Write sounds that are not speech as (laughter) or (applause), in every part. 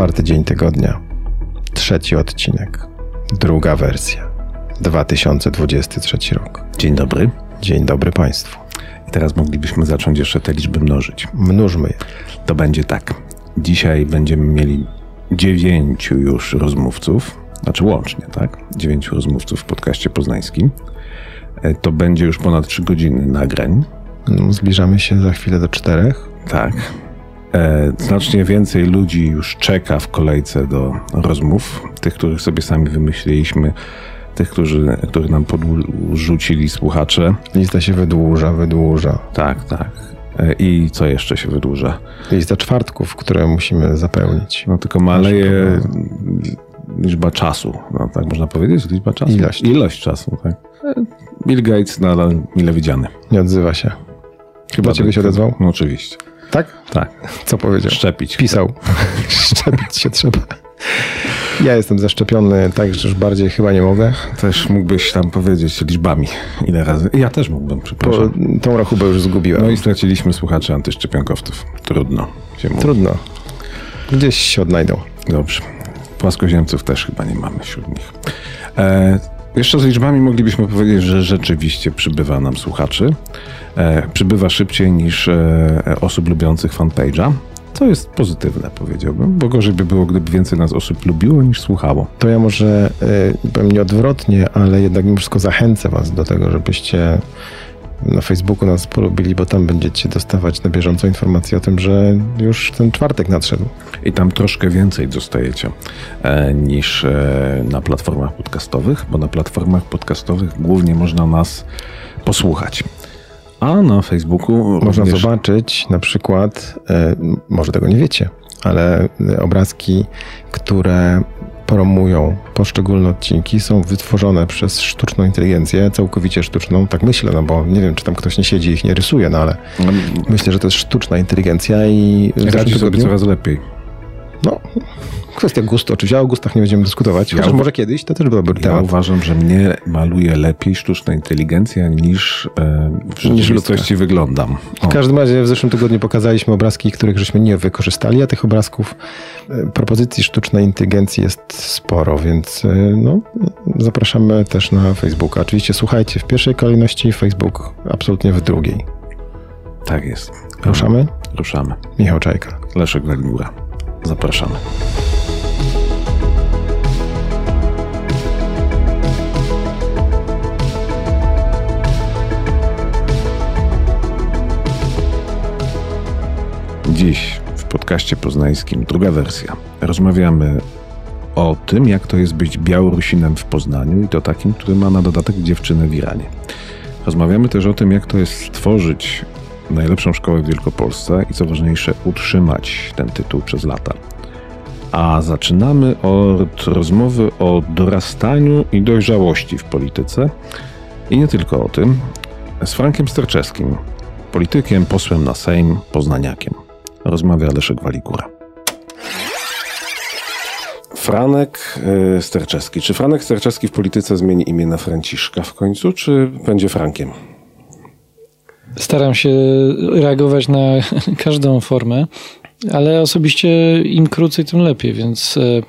Czwarty dzień tygodnia. Trzeci odcinek. Druga wersja. 2023 rok. Dzień dobry. Dzień dobry Państwu. I teraz moglibyśmy zacząć jeszcze te liczby mnożyć. Mnóżmy je. To będzie tak. Dzisiaj będziemy mieli dziewięciu już rozmówców, znaczy łącznie, tak? Dziewięciu rozmówców w podcaście poznańskim. E, To będzie już ponad trzy godziny nagrań. No, Zbliżamy się za chwilę do czterech. Tak. E, znacznie więcej ludzi już czeka w kolejce do rozmów. Tych, których sobie sami wymyśliliśmy, tych, którzy, których nam podrzucili słuchacze. Lista się wydłuża, wydłuża. Tak, tak. E, I co jeszcze się wydłuża? Lista czwartków, które musimy zapełnić. No tylko maleje liczba czasu. No tak można powiedzieć? Liczba czasu? Ilość. Ilość czasu, tak. E, Bill Gates nadal mile widziany. Nie odzywa się. Chyba ciebie się odezwał? No oczywiście. Tak? Tak. Co powiedział? Szczepić. Pisał. (laughs) Szczepić się trzeba. Ja jestem zaszczepiony, tak że już bardziej chyba nie mogę. Też mógłbyś tam powiedzieć liczbami. Ile razy? Ja też mógłbym, przepraszam. tą rachubę już zgubiłem. No i straciliśmy słuchaczy antyszczepionkowców. Trudno się mówi. Trudno. Gdzieś się odnajdą. Dobrze. Płaskoziemców też chyba nie mamy wśród nich. E, jeszcze z liczbami moglibyśmy powiedzieć, że rzeczywiście przybywa nam słuchaczy. E, przybywa szybciej niż e, osób lubiących fanpage'a. Co jest pozytywne, powiedziałbym, bo gorzej by było, gdyby więcej nas osób lubiło niż słuchało. To ja może y, powiem nie odwrotnie, ale jednak mimo wszystko zachęcę Was do tego, żebyście na Facebooku nas polubili, bo tam będziecie dostawać na bieżąco informacje o tym, że już ten czwartek nadszedł. I tam troszkę więcej dostajecie e, niż e, na platformach podcastowych, bo na platformach podcastowych głównie można nas posłuchać. A na Facebooku Można również... zobaczyć na przykład, e, może tego nie wiecie, ale e, obrazki, które promują poszczególne odcinki, są wytworzone przez sztuczną inteligencję, całkowicie sztuczną, tak myślę, no bo nie wiem, czy tam ktoś nie siedzi i ich nie rysuje, no ale myślę, że to jest sztuczna inteligencja i Radzi sobie tygodniu, coraz lepiej. No, kwestia gustu, oczywiście, o gustach nie będziemy dyskutować, chociaż może kiedyś, to też byłby Ja temat. uważam, że mnie maluje lepiej sztuczna inteligencja niż e, w Niż rzeczywistości wyglądam. O, W każdym razie w zeszłym tygodniu pokazaliśmy obrazki, których żeśmy nie wykorzystali, a tych obrazków, e, propozycji sztucznej inteligencji jest sporo, więc e, no, zapraszamy też na Facebooka. Oczywiście słuchajcie w pierwszej kolejności, Facebook absolutnie w drugiej. tak jest. Ruszamy? Ruszamy. Michał Czajka. Leszek Wagniura. Zapraszamy. Dziś w podcaście poznańskim druga wersja. Rozmawiamy o tym, jak to jest być Białorusinem w Poznaniu i to takim, który ma na dodatek dziewczynę w Iranie. Rozmawiamy też o tym, jak to jest stworzyć najlepszą szkołę w Wielkopolsce i co ważniejsze, utrzymać ten tytuł przez lata. A zaczynamy od rozmowy o dorastaniu i dojrzałości w polityce i nie tylko o tym, z Frankiem Sterczewskim, politykiem, posłem na Sejm, poznaniakiem. Rozmawia Leszek Waligura. Franek e, Sterczewski. Czy Franek Sterczewski w polityce zmieni imię na Franciszka w końcu, czy będzie Frankiem? Staram się reagować na (laughs) każdą formę, ale osobiście im krócej, tym lepiej, więc e,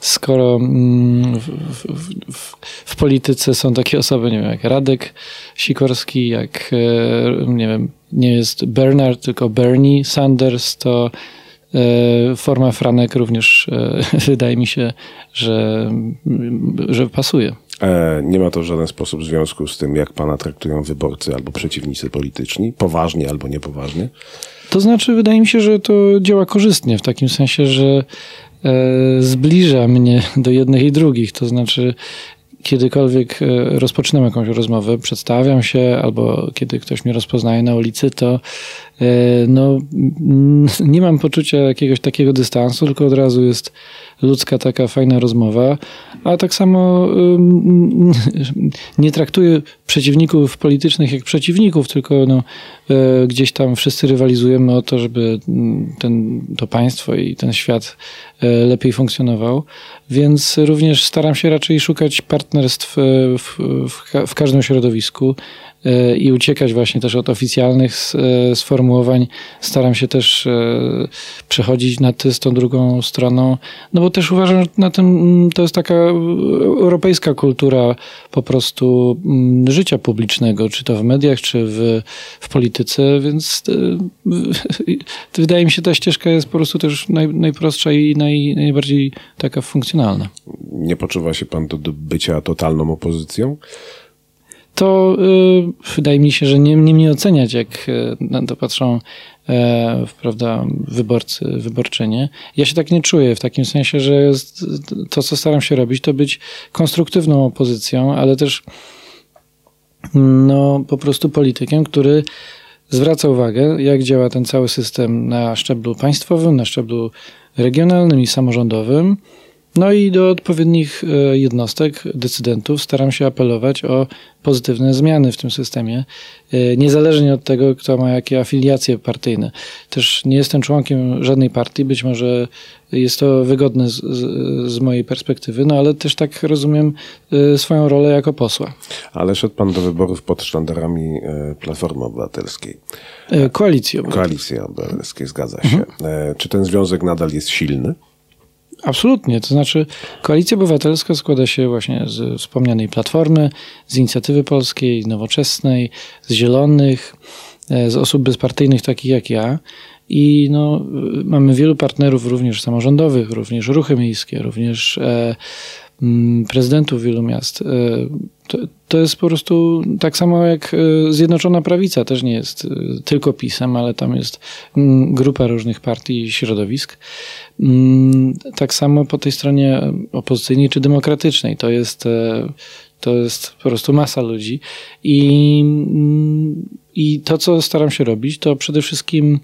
skoro mm, w, w, w, w polityce są takie osoby, nie wiem, jak Radek Sikorski, jak e, nie wiem, nie jest Bernard, tylko Bernie Sanders, to e, forma Franek również (laughs) wydaje mi się, że, że pasuje. E, nie ma to w żaden sposób związku z tym, jak pana traktują wyborcy albo przeciwnicy polityczni, poważnie albo niepoważnie. To znaczy, wydaje mi się, że to działa korzystnie, w takim sensie, że e, zbliża mnie (laughs) do jednych i drugich. To znaczy, kiedykolwiek e, rozpoczynam jakąś rozmowę, przedstawiam się, albo kiedy ktoś mnie rozpoznaje na ulicy, to no, (laughs) nie mam poczucia jakiegoś takiego dystansu, tylko od razu jest ludzka taka fajna rozmowa, a tak samo (laughs) nie traktuję przeciwników politycznych jak przeciwników, tylko no, e, gdzieś tam wszyscy rywalizujemy o to, żeby mm, ten, to państwo i ten świat e, lepiej funkcjonował, więc również staram się raczej szukać partnerstw e, w, w, w każdym środowisku. i uciekać właśnie też od oficjalnych sformułowań. Staram się też przechodzić na ty z tą drugą stroną, no bo też uważam, że na tym mm, to jest taka europejska kultura po prostu życia publicznego, czy to w mediach, czy w, w polityce, więc (laughs) wydaje mi się, ta ścieżka jest po prostu też naj, najprostsza i naj, najbardziej taka funkcjonalna. Nie poczuwa się pan do, do bycia totalną opozycją? To y, wydaje mi się, że nie, nie mnie oceniać, jak y, na to patrzą e, prawda, wyborcy, wyborczynie. Ja się tak nie czuję, w takim sensie, że to, co staram się robić, to być konstruktywną opozycją, ale też no, po prostu politykiem, który zwraca uwagę, jak działa ten cały system na szczeblu państwowym, na szczeblu regionalnym i samorządowym. No i do odpowiednich e, jednostek, decydentów staram się apelować o pozytywne zmiany w tym systemie, e, niezależnie od tego, kto ma jakie afiliacje partyjne. Też nie jestem członkiem żadnej partii, być może jest to wygodne z, z, z mojej perspektywy, no ale też tak rozumiem e, swoją rolę jako posła. Ale szedł pan do wyborów pod sztandarami Platformy Obywatelskiej. Koalicji Obywatelskiej. Koalicji Obywatelskiej, zgadza się. Mhm. Czy ten związek nadal jest silny? Absolutnie. To znaczy, Koalicja Obywatelska składa się właśnie z wspomnianej Platformy, z Inicjatywy Polskiej, Nowoczesnej, z Zielonych, e, z osób bezpartyjnych takich jak ja. I no, mamy wielu partnerów, również samorządowych, również ruchy miejskie, również e, prezydentów wielu miast. E, to, to, jest po prostu tak samo jak e, Zjednoczona Prawica, też nie jest e, tylko pisem, ale tam jest mm, grupa różnych partii i środowisk. Mm, tak samo po tej stronie opozycyjnej czy demokratycznej. To jest, to jest po prostu masa ludzi. I, I to, co staram się robić, to przede wszystkim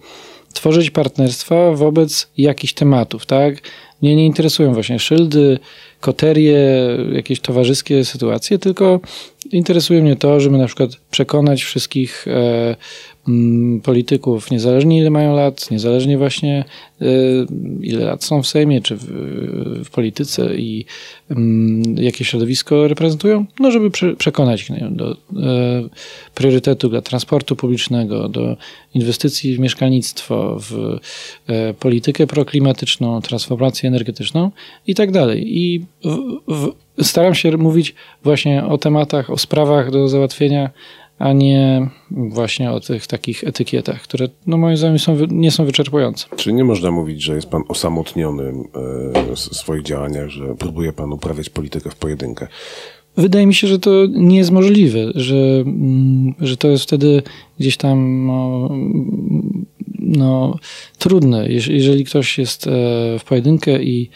tworzyć partnerstwa wobec jakichś tematów, tak? Mnie nie interesują właśnie szyldy, koterie, jakieś towarzyskie sytuacje, tylko interesuje mnie to, żeby na przykład przekonać wszystkich e, polityków, niezależnie ile mają lat, niezależnie właśnie y, ile lat są w Sejmie czy w, w polityce i mm, jakie środowisko reprezentują, no żeby przekonać ich do e, priorytetu dla transportu publicznego, do inwestycji w mieszkalnictwo, w e, politykę proklimatyczną, transformację energetyczną i tak dalej. I w, w, staram się mówić właśnie o tematach, o sprawach do załatwienia, a nie właśnie o tych takich etykietach, które no moim zdaniem są, nie są wyczerpujące. Czy nie można mówić, że jest pan osamotniony e, w swoich działaniach, że próbuje pan uprawiać politykę w pojedynkę? Wydaje mi się, że to nie jest możliwe, że, mm, że to jest wtedy gdzieś tam no, no, trudne. Jeżeli ktoś jest e, w pojedynkę i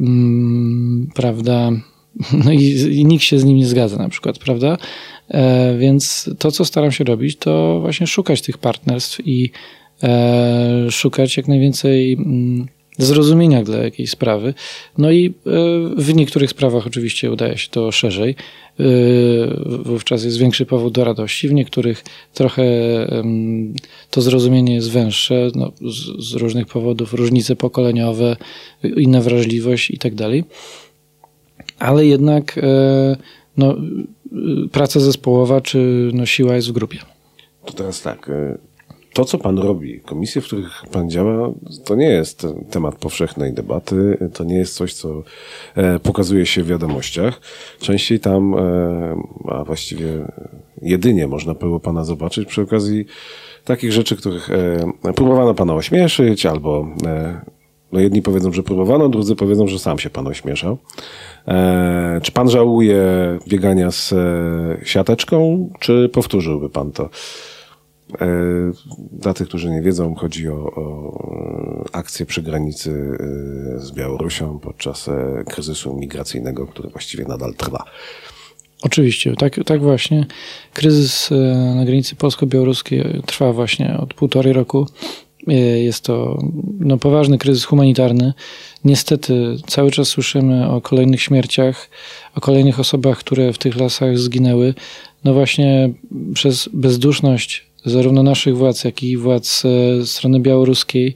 mm, prawda, no i, i nikt się z nim nie zgadza na przykład, prawda? E, więc to, co staram się robić, to właśnie szukać tych partnerstw i e, szukać jak najwięcej mm, zrozumienia dla jakiejś sprawy. No i e, w niektórych sprawach oczywiście udaje się to szerzej. Wówczas jest większy powód do radości. W niektórych trochę to zrozumienie jest węższe no, z, z różnych powodów, różnice pokoleniowe, inna wrażliwość i tak dalej. Ale jednak no, praca zespołowa czy no, siła jest w grupie. To teraz tak. E, to, co pan robi, komisje, w których pan działa, to nie jest temat powszechnej debaty, to nie jest coś, co e, pokazuje się w wiadomościach. Częściej tam, e, a właściwie jedynie można było pana zobaczyć przy okazji takich rzeczy, których próbowano pana ośmieszyć, albo no jedni powiedzą, że próbowano, drudzy powiedzą, że sam się pan ośmieszał. E, czy pan żałuje biegania z e, siateczką, czy powtórzyłby pan to? E, dla tych, którzy nie wiedzą, chodzi o, o akcję przy granicy z Białorusią podczas kryzysu migracyjnego, który właściwie nadal trwa. Oczywiście, tak, tak właśnie. Kryzys na granicy polsko-białoruskiej trwa właśnie od półtorej roku. Jest to no, poważny kryzys humanitarny. Niestety cały czas słyszymy o kolejnych śmierciach, o kolejnych osobach, które w tych lasach zginęły. No właśnie przez bezduszność zarówno naszych władz, jak i władz e, strony białoruskiej.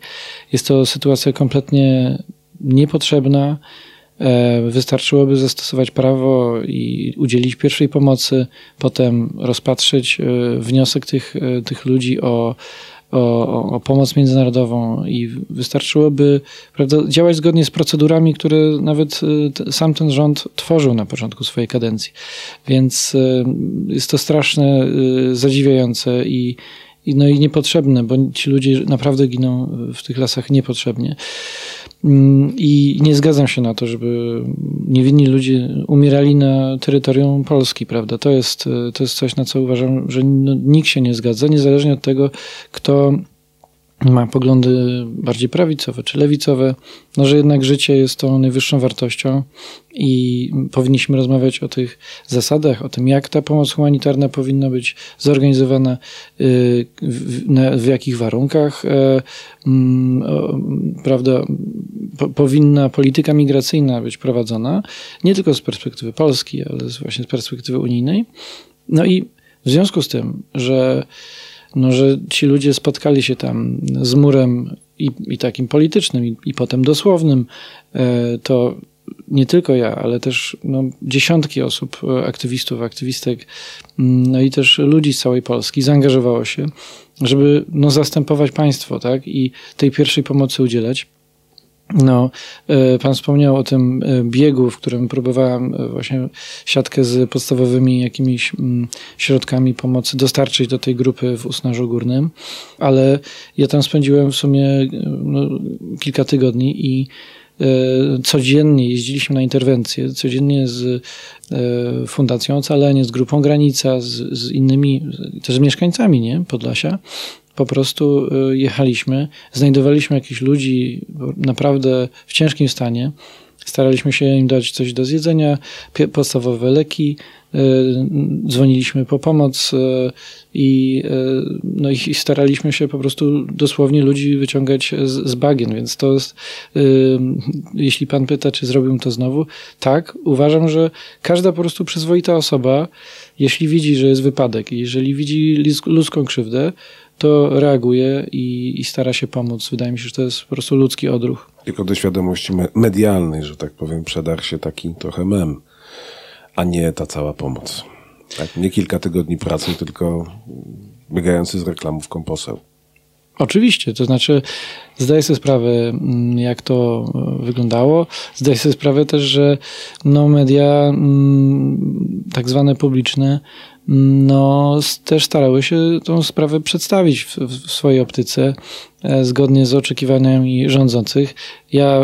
Jest to sytuacja kompletnie niepotrzebna, Wystarczyłoby zastosować prawo i udzielić pierwszej pomocy, potem rozpatrzeć wniosek tych, tych ludzi o o, o, pomoc międzynarodową i wystarczyłoby prawda, działać zgodnie z procedurami, które nawet y, sam ten rząd tworzył na początku swojej kadencji. Więc y, jest to straszne, y, zadziwiające i, i, no i niepotrzebne, bo ci ludzie naprawdę giną w tych lasach niepotrzebnie. Mm, I nie zgadzam się na to, żeby niewinni ludzie umierali na terytorium Polski, prawda? To jest, to jest coś, na co uważam, że no, nikt się nie zgadza, niezależnie od tego, kto ma poglądy bardziej prawicowe czy lewicowe, no, że jednak życie jest tą najwyższą wartością i powinniśmy rozmawiać o tych zasadach, o tym, jak ta pomoc humanitarna powinna być zorganizowana, y, w, jakich warunkach, e, mm, prawda, powinna polityka migracyjna być prowadzona, nie tylko z perspektywy Polski, ale właśnie z perspektywy unijnej. No i w związku z tym, że no, że ci ludzie spotkali się tam z murem i, i takim politycznym, i, i potem dosłownym, e, to nie tylko ja, ale też no, dziesiątki osób, e, aktywistów, aktywistek, mm, no i też ludzi z całej Polski zaangażowało się, żeby no, zastępować państwo tak, i tej pierwszej pomocy udzielać. No, e, pan wspomniał o tym e, biegu, w którym próbowałem e, właśnie siatkę z podstawowymi jakimiś mm, środkami pomocy dostarczyć do tej grupy w Usnarzu Górnym, ale ja tam spędziłem w sumie no, kilka tygodni i codziennie jeździliśmy na interwencje, codziennie z Fundacją Ocalenie, z Grupą Granica, z, z innymi, też z mieszkańcami nie? Podlasia po prostu y, jechaliśmy, znajdowaliśmy jakichś ludzi naprawdę w ciężkim stanie. Staraliśmy się im dać coś do zjedzenia, podstawowe leki, y, dzwoniliśmy po pomoc y, i, no i staraliśmy się po prostu dosłownie ludzi wyciągać z, z bagien, więc to jest, jeśli pan pyta, czy zrobił to znowu, tak, uważam, że każda po prostu przyzwoita osoba, jeśli widzi, że jest wypadek, jeżeli widzi ludzką krzywdę, to reaguje i, i, stara się pomóc. Wydaje mi się, że to jest po prostu ludzki odruch. Tylko do świadomości medialnej, że tak powiem, przedarł się taki trochę mem, a nie ta cała pomoc. Tak? Nie kilka tygodni pracy, tylko biegający z reklamówką poseł. Oczywiście, to znaczy zdaję sobie sprawę, mm, jak to e, wyglądało. Zdaję sobie sprawę też, że no, media mm, tak zwane publiczne no, też starały się tą sprawę przedstawić w, w swojej optyce e, zgodnie z oczekiwaniami rządzących. Ja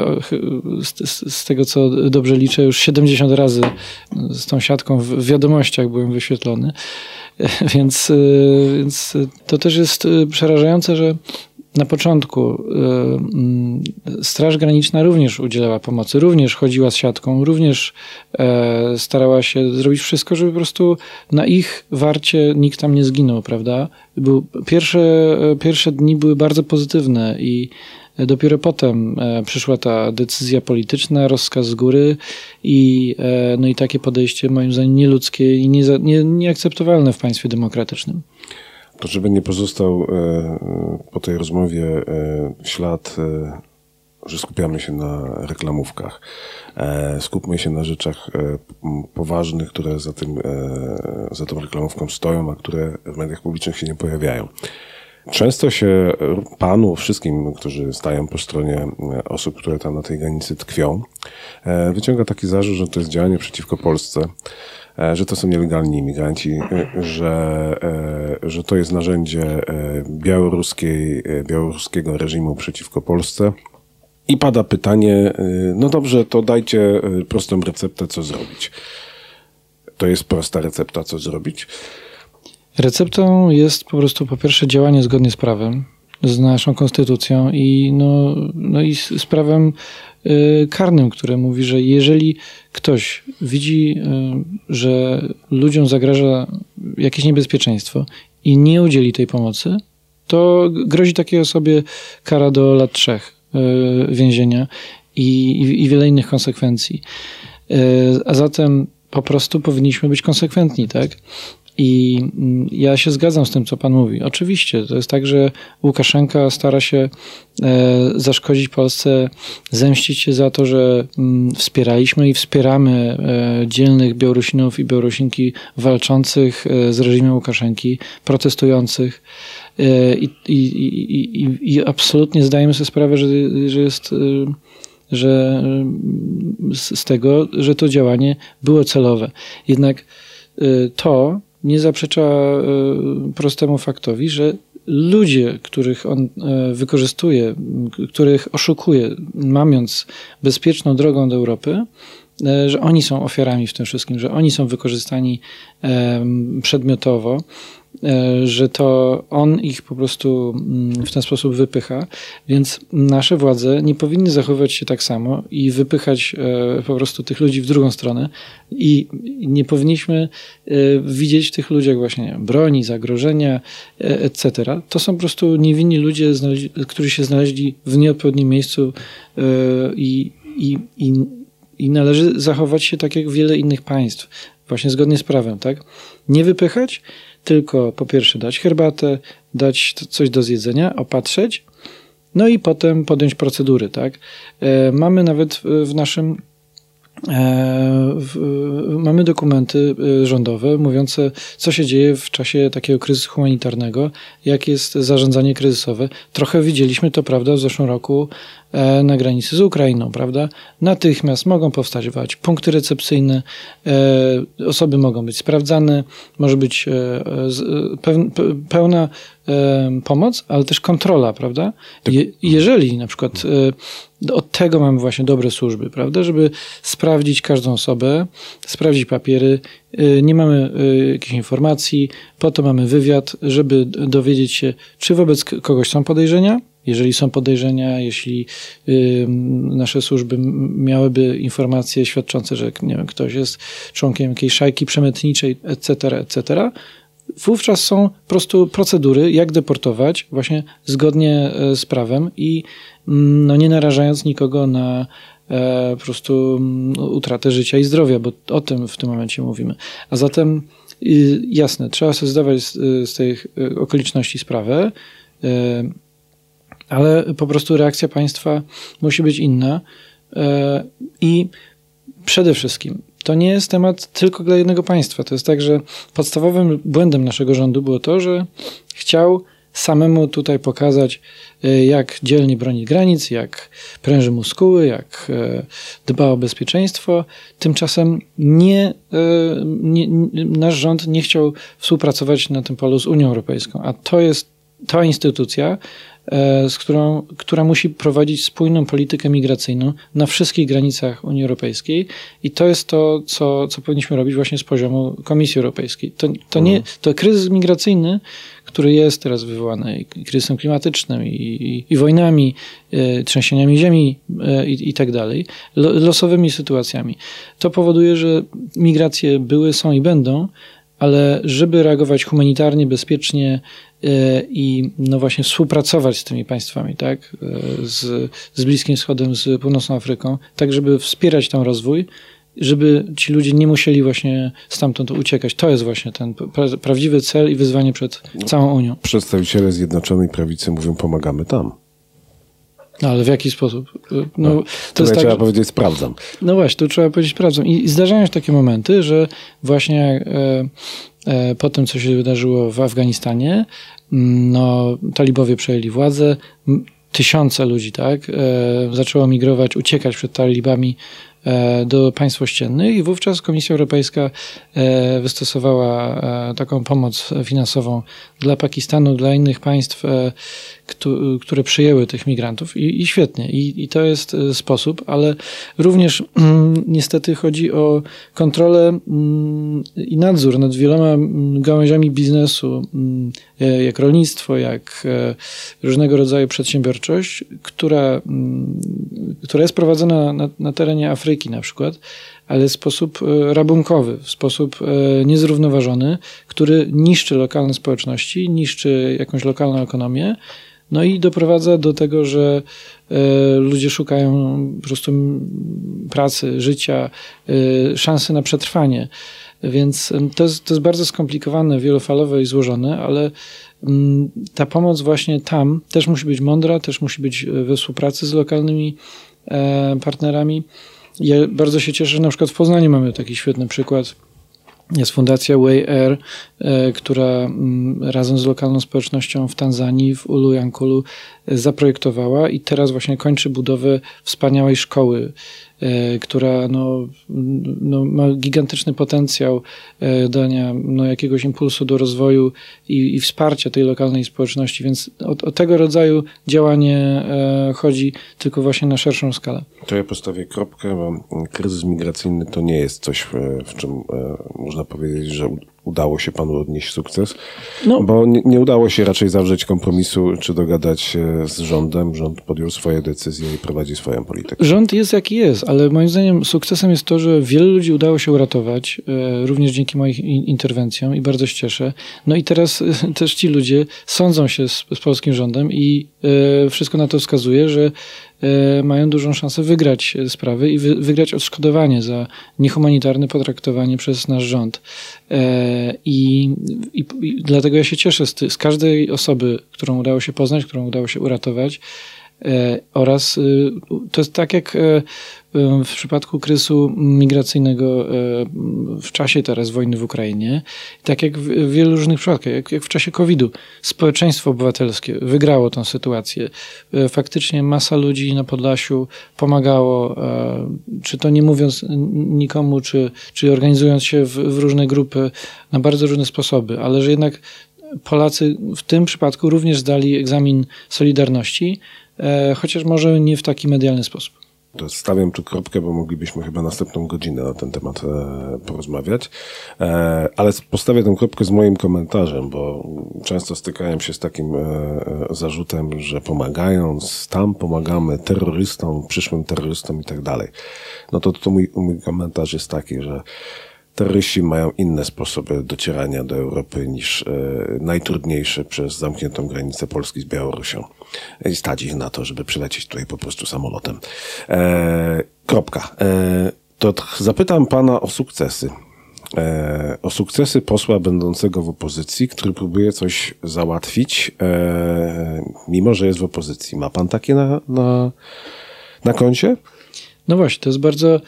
z, z, tego, co dobrze liczę, już 70 razy z tą siatką w wiadomościach byłem wyświetlony, (laughs) więc, e, więc to też jest e, przerażające, że na początku y, mm, Straż Graniczna również udzielała pomocy, również chodziła z siatką, również e, starała się zrobić wszystko, żeby po prostu na ich warcie nikt tam nie zginął, prawda? Pierwsze, e, pierwsze dni były bardzo pozytywne i Dopiero potem e, przyszła ta decyzja polityczna, rozkaz z góry i, no i takie podejście moim zdaniem nieludzkie i nie, nie, nieakceptowalne w państwie demokratycznym. To żeby nie pozostał e, e, po tej rozmowie e, ślad, że skupiamy się na reklamówkach. Skupmy się na rzeczach poważnych, które za, tym, za tą reklamówką stoją, a które w mediach publicznych się nie pojawiają. Często się panu, wszystkim, którzy stają po stronie osób, które tam na tej granicy tkwią, wyciąga taki zarzut, że to jest działanie przeciwko Polsce E, że to są nielegalni imigranci, e, że, e, że to jest narzędzie białoruskiej, białoruskiego reżimu przeciwko Polsce. I pada pytanie, no dobrze, to dajcie prostą receptę, co zrobić. To jest prosta recepta, co zrobić? Receptą jest po prostu po pierwsze działanie zgodnie z prawem, z naszą konstytucją i, no, no i z, z prawem karnym, które mówi, że jeżeli ktoś widzi, y, że ludziom zagraża jakieś niebezpieczeństwo i nie udzieli tej pomocy, to grozi takiej osobie kara do lat trzech y, więzienia i, i wiele innych konsekwencji. A zatem po prostu powinniśmy być konsekwentni, tak? I mm, ja się zgadzam z tym, co pan mówi. Oczywiście, to jest tak, że Łukaszenka stara się e, zaszkodzić Polsce, zemścić się za to, że mm, wspieraliśmy i wspieramy e, dzielnych Białorusinów i Białorusinki walczących e, z reżimem Łukaszenki, protestujących. I, i, i, i absolutnie zdajemy sobie sprawę, że, że jest że z tego, że to działanie było celowe. Jednak to nie zaprzecza prostemu faktowi, że ludzie, których on wykorzystuje, których oszukuje, mamiąc bezpieczną drogą do Europy, że oni są ofiarami w tym wszystkim, że oni są wykorzystani przedmiotowo, E, że to on ich po prostu mm, w ten sposób wypycha, więc nasze władze nie powinny zachowywać się tak samo i wypychać e, po prostu tych ludzi w drugą stronę i nie powinniśmy e, widzieć w tych ludziach właśnie broni, zagrożenia, etc. To są po prostu niewinni ludzie, którzy się znaleźli w nieodpowiednim miejscu i, i, i, i należy zachować się tak jak wiele innych państw, właśnie zgodnie z prawem, tak? Nie wypychać, tylko po pierwsze dać herbatę, dać coś do zjedzenia, opatrzeć, no i potem podjąć procedury, tak? E, mamy nawet w naszym e, mamy dokumenty e, rządowe mówiące, co się dzieje w czasie takiego kryzysu humanitarnego, jak jest zarządzanie kryzysowe. Trochę widzieliśmy to, prawda, w zeszłym roku na granicy z Ukrainą, prawda? Natychmiast mogą powstawać punkty recepcyjne, e, osoby mogą być sprawdzane, może być e, pełna pomoc, ale też kontrola, prawda? Tak. Je, jeżeli na przykład od tego mamy właśnie dobre służby, prawda? Żeby sprawdzić każdą osobę, sprawdzić papiery, nie mamy jakichś informacji, po to mamy wywiad, żeby dowiedzieć się, czy wobec kogoś są podejrzenia, jeżeli są podejrzenia, jeśli y, nasze służby miałyby informacje świadczące, że nie wiem, ktoś jest członkiem jakiejś szajki przemytniczej, etc., etc., wówczas są po prostu procedury, jak deportować właśnie zgodnie e, z prawem i mm, no, nie narażając nikogo na e, po prostu mm, utratę życia i zdrowia, bo o tym w tym momencie mówimy. A zatem y, jasne, trzeba sobie zdawać z, z tych e, okoliczności sprawę. Ale po prostu reakcja państwa musi być inna. I przede wszystkim to nie jest temat tylko dla jednego państwa. To jest tak, że podstawowym błędem naszego rządu było to, że chciał samemu tutaj pokazać, e, jak dzielnie broni granic, jak pręży muskuły, jak e, dba o bezpieczeństwo. Tymczasem nie, e, nie, nasz rząd nie chciał współpracować na tym polu z Unią Europejską, a to jest ta instytucja, E, z którą, która musi prowadzić spójną politykę migracyjną na wszystkich granicach Unii Europejskiej i to jest to, co, co powinniśmy robić właśnie z poziomu Komisji Europejskiej. To, to, nie, mhm. to kryzys migracyjny, który jest teraz wywołany i kryzysem klimatycznym, i, i, i wojnami, y, trzęsieniami ziemi y, i tak dalej, losowymi sytuacjami. To powoduje, że migracje były, są i będą, ale żeby reagować humanitarnie, bezpiecznie e, i no właśnie współpracować z tymi państwami, tak, e, z, z Bliskim Wschodem, z Północną Afryką, tak żeby wspierać ten rozwój, żeby ci ludzie nie musieli właśnie stamtąd uciekać. To jest właśnie ten pra prawdziwy cel i wyzwanie przed całą Unią. Przedstawiciele Zjednoczonej Prawicy mówią, pomagamy tam. No, ale w jaki sposób? No, no to jest tak, trzeba powiedzieć, sprawdzam. No właśnie, tu trzeba powiedzieć, sprawdzam. I, zdarzają się takie momenty, że właśnie e, e, po tym, co się wydarzyło w Afganistanie, mm, no, talibowie przejęli władzę, tysiące ludzi, tak, e, zaczęło migrować, uciekać przed talibami E, do państw ościennych i wówczas Komisja Europejska e, wystosowała e, taką pomoc finansową dla Pakistanu, dla innych państw, które przyjęły tych migrantów i, i świetnie. I, I, to jest sposób, ale również mm, niestety chodzi o kontrolę mm, i nadzór nad wieloma mm, gałęziami biznesu, jak rolnictwo, jak różnego rodzaju przedsiębiorczość, która, która jest prowadzona na, na terenie Afryki, na przykład, ale w sposób e, rabunkowy, w sposób e, niezrównoważony, który niszczy lokalne społeczności, niszczy jakąś lokalną ekonomię, no i doprowadza do tego, że e, ludzie szukają po prostu pracy, życia, szansy na przetrwanie. Więc to jest, to jest bardzo skomplikowane, wielofalowe i złożone, ale ta pomoc właśnie tam też musi być mądra, też musi być we współpracy z lokalnymi e, partnerami. Ja bardzo się cieszę, że na przykład w Poznaniu mamy taki świetny przykład jest fundacja Way Air, e, która mm, razem z lokalną społecznością w Tanzanii, w Ulu Yankulu e, zaprojektowała i teraz właśnie kończy budowę wspaniałej szkoły która no, no, ma gigantyczny potencjał e, dania no, jakiegoś impulsu do rozwoju i, i wsparcia tej lokalnej społeczności, więc o, o, tego rodzaju działanie e, chodzi tylko właśnie na szerszą skalę. To ja postawię kropkę, bo kryzys migracyjny to nie jest coś, w czym można powiedzieć, że udało się panu odnieść sukces, no. bo nie, nie, udało się raczej zawrzeć kompromisu czy dogadać się z rządem. Rząd podjął swoje decyzje i prowadzi swoją politykę. Rząd jest jaki jest, ale moim zdaniem sukcesem jest to, że wielu ludzi udało się uratować, e, również dzięki moich interwencjom i bardzo się cieszę. No i teraz e, też ci ludzie sądzą się z, z polskim rządem i e, wszystko na to wskazuje, że mają dużą szansę wygrać sprawy i wygrać odszkodowanie za niehumanitarne potraktowanie przez nasz rząd. E, I, i, i dlatego ja się cieszę z, z każdej osoby, którą udało się poznać, którą udało się uratować. E, oraz y, to jest tak jak w przypadku kryzysu migracyjnego e, w czasie teraz wojny w Ukrainie, tak jak w wielu różnych przypadkach, jak, w czasie COVID-u, społeczeństwo obywatelskie wygrało tę sytuację. E, faktycznie masa ludzi na Podlasiu pomagało, e, czy to nie mówiąc nikomu, czy, czy organizując się w, w różne grupy na bardzo różne sposoby, ale że jednak Polacy w tym przypadku również zdali egzamin Solidarności, chociaż może nie w taki medialny sposób. To stawiam tu kropkę, bo moglibyśmy chyba następną godzinę na ten temat e, porozmawiać. E, ale postawię tę kropkę z moim komentarzem, bo często stykałem się z takim e, e zarzutem, że pomagając tam pomagamy terrorystom, przyszłym terrorystom i tak dalej. No to, to mój, mój komentarz jest taki, że terroryści mają inne sposoby docierania do Europy niż e, najtrudniejsze przez zamkniętą granicę Polski z Białorusią. I stać ich na to, żeby przylecieć tutaj po prostu samolotem. E, kropka. E, to zapytam pana o sukcesy. O sukcesy posła będącego w opozycji, który próbuje coś załatwić, mimo że jest w opozycji. Ma pan takie na, na, na koncie? No właśnie, to jest bardzo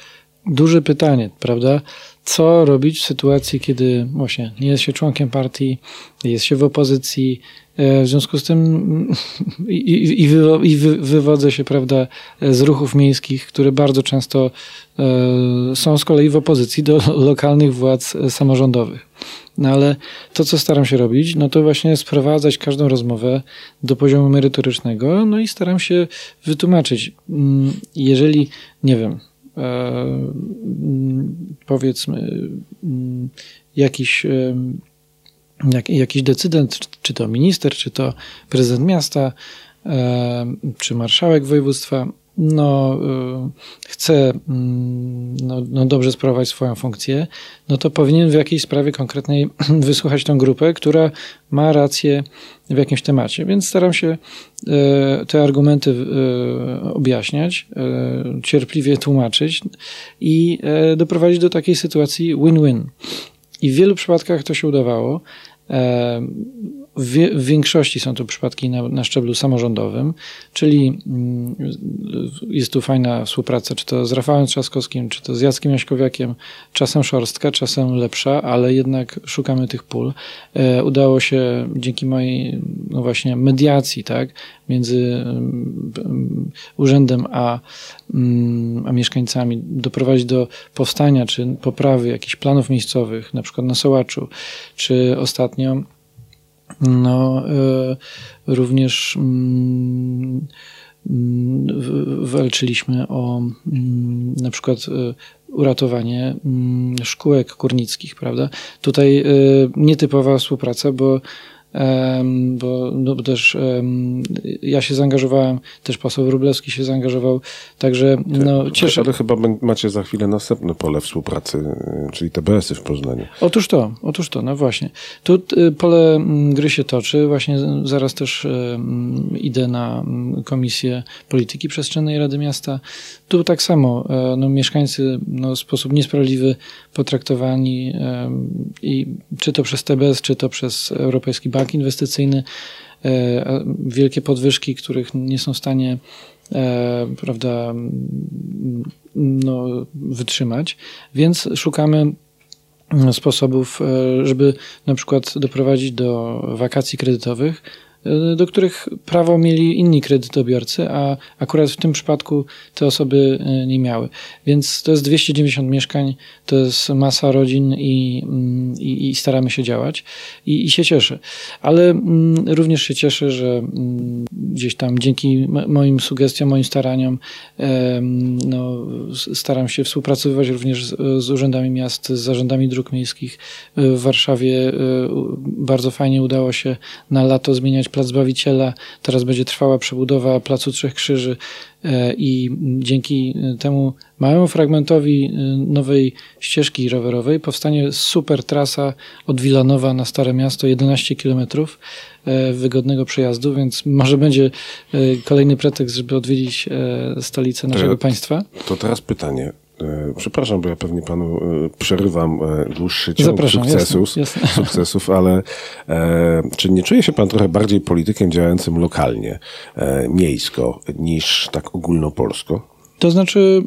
duże pytanie, prawda? Co robić w sytuacji, kiedy właśnie nie jest się członkiem partii, jest się w opozycji. E, w związku z tym (laughs) i, i, i, wy, wywodzę się, prawda, z ruchów miejskich, które bardzo często e, są z kolei w opozycji do (laughs) lokalnych władz samorządowych. No ale to, co staram się robić, no to właśnie sprowadzać każdą rozmowę do poziomu merytorycznego, no i staram się wytłumaczyć, mm, jeżeli, nie wiem, E, powiedzmy jakiś, e, jak, jakiś decydent, czy to minister, czy to prezydent miasta, e, czy marszałek województwa no, chce mm, no, no dobrze sprawować swoją funkcję, no to powinien w jakiejś sprawie konkretnej (clears throat) wysłuchać tą grupę, która ma rację w jakimś temacie. Więc staram się y, te argumenty y, objaśniać, cierpliwie tłumaczyć i doprowadzić do takiej sytuacji win-win. I w wielu przypadkach to się udawało. W, większości są to przypadki na, na, szczeblu samorządowym, czyli mm, jest tu fajna współpraca, czy to z Rafałem Trzaskowskim, czy to z Jackiem Jaśkowiakiem, czasem szorstka, czasem lepsza, ale jednak szukamy tych pól. E, udało się dzięki mojej, no właśnie, mediacji, tak, między mm, urzędem a, mm, a mieszkańcami doprowadzić do powstania czy poprawy jakichś planów miejscowych, na przykład na Sołaczu, czy ostatnio no, e, również mm, mm, walczyliśmy o mm, na przykład e, uratowanie szkółek kurnickich, prawda? Tutaj e, nietypowa współpraca, bo bo, no, bo też ja się zaangażowałem, też poseł Wróblewski się zaangażował, także no, cieszę. Ale chyba macie za chwilę następne pole współpracy, y, czyli TBS-y w Poznaniu. Otóż to, otóż to, no właśnie. Tu y, pole gry się toczy, właśnie zaraz też idę na Komisję Polityki Przestrzennej Rady Miasta. Tu tak samo, e, no, mieszkańcy no, w sposób niesprawiedliwy potraktowani i czy to przez TBS, czy to przez Europejski Bank Inwestycyjny, e, wielkie podwyżki, których nie są w stanie e, prawda, no, wytrzymać, więc szukamy sposobów, żeby na przykład doprowadzić do wakacji kredytowych, do których prawo mieli inni kredytobiorcy, a akurat w tym przypadku te osoby e, nie miały. Więc to jest 290 mieszkań, to jest masa rodzin i, mm, i, i staramy się działać I, i, się cieszę. Ale mm, również się cieszę, że mm, gdzieś tam dzięki moim sugestiom, moim staraniom no, staram się współpracować również z, z urzędami miast, z zarządami dróg miejskich. W Warszawie bardzo fajnie udało się na lato zmieniać Plac Zbawiciela, teraz będzie trwała przebudowa Placu Trzech Krzyży e, i dzięki temu małemu fragmentowi e, nowej ścieżki rowerowej powstanie super trasa od Wilanowa na Stare Miasto, 11 kilometrów e, wygodnego przejazdu, więc może będzie kolejny pretekst, żeby odwiedzić stolicę naszego państwa. To teraz pytanie. E, przepraszam, bo ja pewnie panu e, przerywam e, dłuższy ciąg Zapraszam, sukcesów, jasne, jasne. (laughs) sukcesów, ale e, czy nie czuje się pan trochę bardziej politykiem działającym lokalnie, e, miejsko, niż tak ogólnopolsko? To znaczy,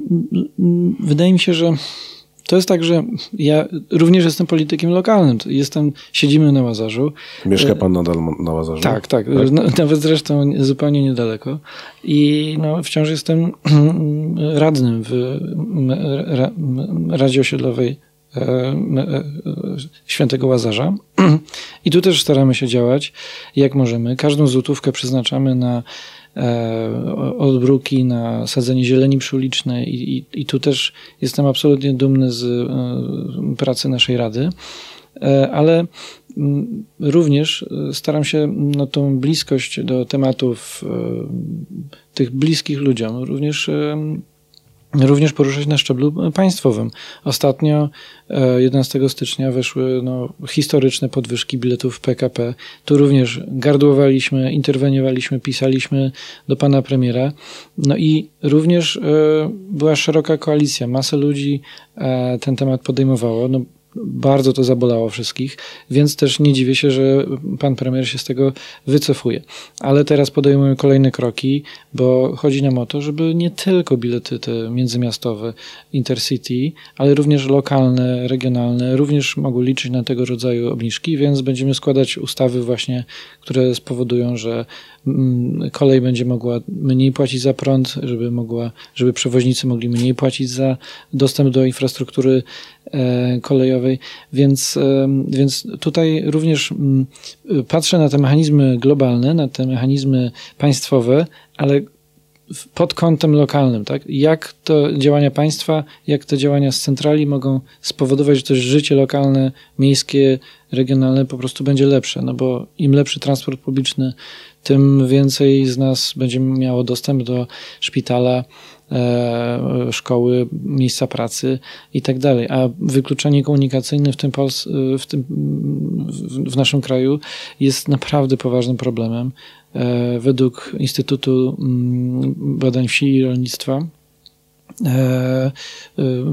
wydaje mi się, że to jest tak, że ja również jestem politykiem lokalnym. Jestem, siedzimy na Łazarzu. Mieszka pan nadal na Łazarzu? Tak, tak. tak? No, nawet zresztą zupełnie niedaleko. I no, wciąż jestem (clears throat) radnym w Radzie Osiedlowej e, e, Świętego Łazarza. (clears throat) I tu też staramy się działać jak możemy. Każdą złotówkę przeznaczamy na E, odbruki, na sadzenie zieleni przyulicznej i, i, i tu też jestem absolutnie dumny z e, pracy naszej Rady. E, ale mm, również staram się no, tą bliskość do tematów tych bliskich ludziom również również poruszać na szczeblu państwowym. Ostatnio, 11 e, stycznia, weszły no, historyczne podwyżki biletów PKP. Tu również gardłowaliśmy, interweniowaliśmy, pisaliśmy do pana premiera. No i również e, była szeroka koalicja, masa ludzi e, ten temat podejmowało. No, bardzo to zabolało wszystkich, więc też nie dziwię się, że pan premier się z tego wycofuje. Ale teraz podejmujemy kolejne kroki, bo chodzi nam o to, żeby nie tylko bilety te międzymiastowe, intercity, ale również lokalne, regionalne, również mogły liczyć na tego rodzaju obniżki, więc będziemy składać ustawy właśnie, które spowodują, że kolej będzie mogła mniej płacić za prąd, żeby mogła, żeby przewoźnicy mogli mniej płacić za dostęp do infrastruktury E, kolejowej, więc, e, więc tutaj również mm, patrzę na te mechanizmy globalne, na te mechanizmy państwowe, ale pod kątem lokalnym, tak? Jak to działania państwa, jak te działania z centrali mogą spowodować, że też życie lokalne, miejskie, regionalne po prostu będzie lepsze, no bo im lepszy transport publiczny, tym więcej z nas będzie miało dostęp do szpitala, E, szkoły, miejsca pracy i tak dalej. A wykluczenie komunikacyjne w tym, Pols w, tym w naszym kraju jest naprawdę poważnym problemem. E, według Instytutu mm, Badań Wsi i Rolnictwa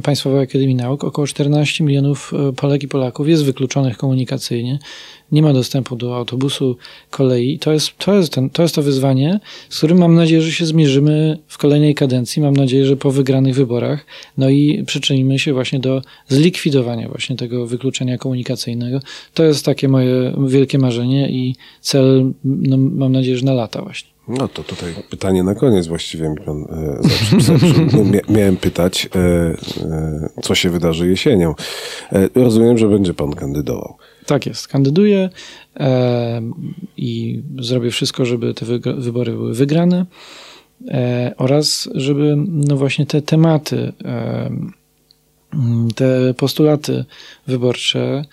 Państwowej Akademii Nauk około 14 milionów Polek i Polaków jest wykluczonych komunikacyjnie nie ma dostępu do autobusu, kolei. To jest to, jest ten, to, jest to wyzwanie, z którym mam nadzieję, że się zmierzymy w kolejnej kadencji. Mam nadzieję, że po wygranych wyborach, no i przyczynimy się właśnie do zlikwidowania właśnie tego wykluczenia komunikacyjnego. To jest takie moje wielkie marzenie i cel, no, mam nadzieję, że na lata właśnie. No to tutaj pytanie na koniec właściwie mi pan e, miałem pytać, e, e, co się wydarzy jesienią. E, rozumiem, że będzie pan kandydował. Tak jest, kandyduję e, i zrobię wszystko, żeby te wybory były wygrane e, oraz żeby no właśnie te tematy, te postulaty wyborcze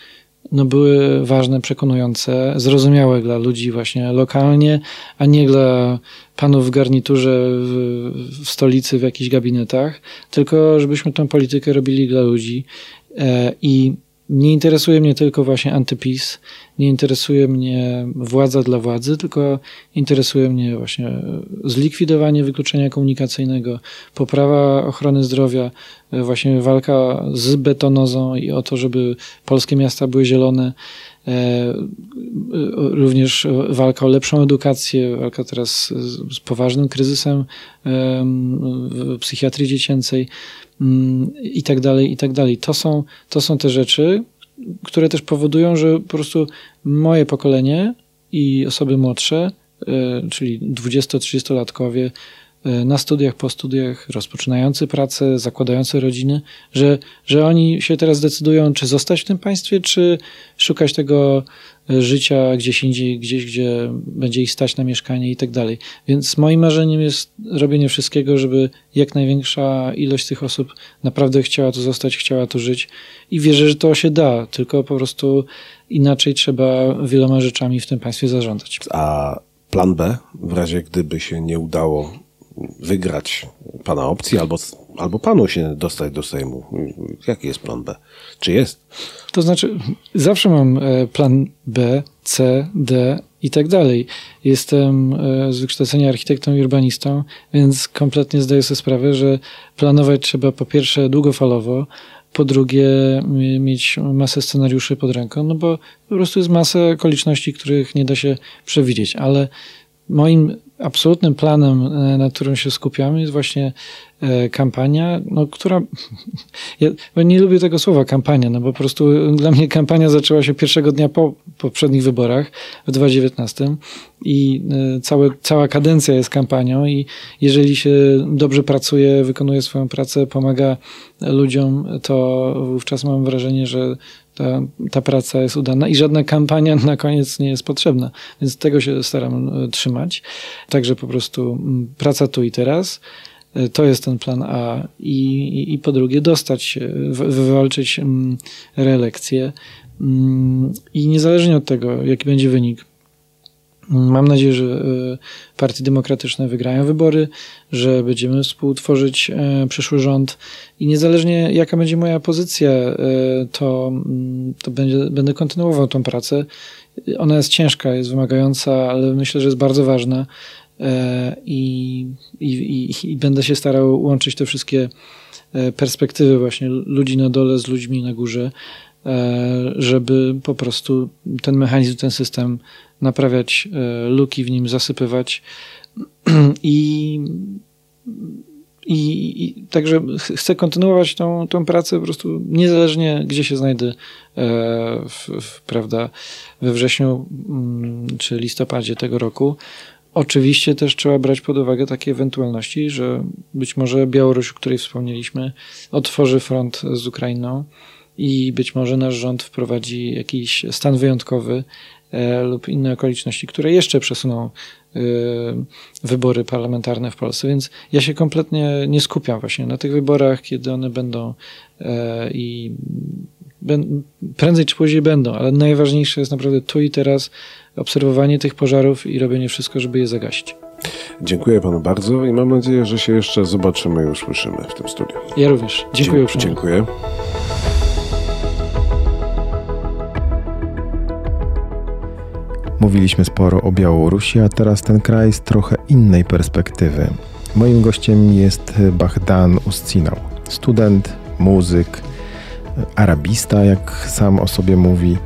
no, były ważne, przekonujące, zrozumiałe dla ludzi właśnie lokalnie, a nie dla panów w garniturze w, w stolicy, w jakichś gabinetach, tylko żebyśmy tę politykę robili dla ludzi. E, I nie interesuje mnie tylko właśnie antypis, nie interesuje mnie władza dla władzy, tylko interesuje mnie właśnie zlikwidowanie wykluczenia komunikacyjnego, poprawa ochrony zdrowia, właśnie walka z betonozą i o to, żeby polskie miasta były zielone. E, również walka o lepszą edukację, walka teraz z poważnym kryzysem w psychiatrii dziecięcej mm, i tak dalej, i tak dalej. To są, to są te rzeczy, które też powodują, że po prostu moje pokolenie i osoby młodsze, e, czyli 20-30-latkowie, e, na studiach, po studiach, rozpoczynający pracę, zakładający rodziny, że, że oni się teraz decydują, czy zostać w tym państwie, czy szukać tego życia gdzieś indziej, gdzieś, gdzie będzie ich stać na mieszkanie i tak dalej. Więc moim marzeniem jest robienie wszystkiego, żeby jak największa ilość tych osób naprawdę chciała tu zostać, chciała tu żyć i wierzę, że to się da, tylko po prostu inaczej trzeba wieloma rzeczami w tym państwie zarządzać. A plan B, w razie gdyby się nie udało wygrać pana opcji, albo, albo panu się dostać do Sejmu. Jaki jest plan B? Czy jest? To znaczy, zawsze mam e, plan B, C, D i tak dalej. Jestem e, z wykształcenia architektą i urbanistą, więc kompletnie zdaję sobie sprawę, że planować trzeba po pierwsze długofalowo, po drugie mieć masę scenariuszy pod ręką, no bo po prostu jest masa okoliczności, których nie da się przewidzieć, ale moim absolutnym planem, e, na którym się skupiamy, jest właśnie kampania, no, która. (laughs) Ja nie lubię tego słowa kampania, no bo po prostu dla mnie kampania zaczęła się pierwszego dnia po poprzednich wyborach w 2019 i e, całe, cała kadencja jest kampanią i jeżeli się dobrze pracuje, wykonuje swoją pracę, pomaga ludziom, to wówczas mam wrażenie, że ta, ta praca jest udana i żadna kampania (laughs) na koniec nie jest potrzebna. Więc tego się staram e, trzymać. Także po prostu praca tu i teraz. To jest ten plan A. I, i, i po drugie, dostać wywalczyć mm, reelekcję. Mm, I niezależnie od tego, jaki będzie wynik, Mam nadzieję, że e, partie demokratyczne wygrają wybory, że będziemy współtworzyć e, przyszły rząd i niezależnie jaka będzie moja pozycja, e, to, mm, to będzie, będę kontynuował tą pracę. Ona jest ciężka, jest wymagająca, ale myślę, że jest bardzo ważna i, i, i będę się starał łączyć te wszystkie perspektywy właśnie ludzi na dole z ludźmi na górze, żeby po prostu ten mechanizm, ten system naprawiać e, luki w nim, zasypywać (clears throat) i, i, i także chcę kontynuować tą, tą pracę po prostu niezależnie gdzie się znajdę e, w, w, prawda, we wrześniu mm, czy listopadzie tego roku. Oczywiście też trzeba brać pod uwagę takie ewentualności, że być może Białoruś, o której wspomnieliśmy, otworzy front z Ukrainą i być może nasz rząd wprowadzi jakiś stan wyjątkowy E, lub inne okoliczności, które jeszcze przesuną e, wybory parlamentarne w Polsce. Więc ja się kompletnie nie skupiam właśnie na tych wyborach, kiedy one będą e, i prędzej czy później będą, ale najważniejsze jest naprawdę tu i teraz obserwowanie tych pożarów i robienie wszystko, żeby je zagasić. Dziękuję panu bardzo i mam nadzieję, że się jeszcze zobaczymy i usłyszymy w tym studiu. Ja również. Dziękuję Dzie Dziękuję. Mówiliśmy sporo o Białorusi, a teraz ten kraj z trochę innej perspektywy. Moim gościem jest Bahdan Uscinał, student, muzyk, arabista, jak sam o sobie mówi,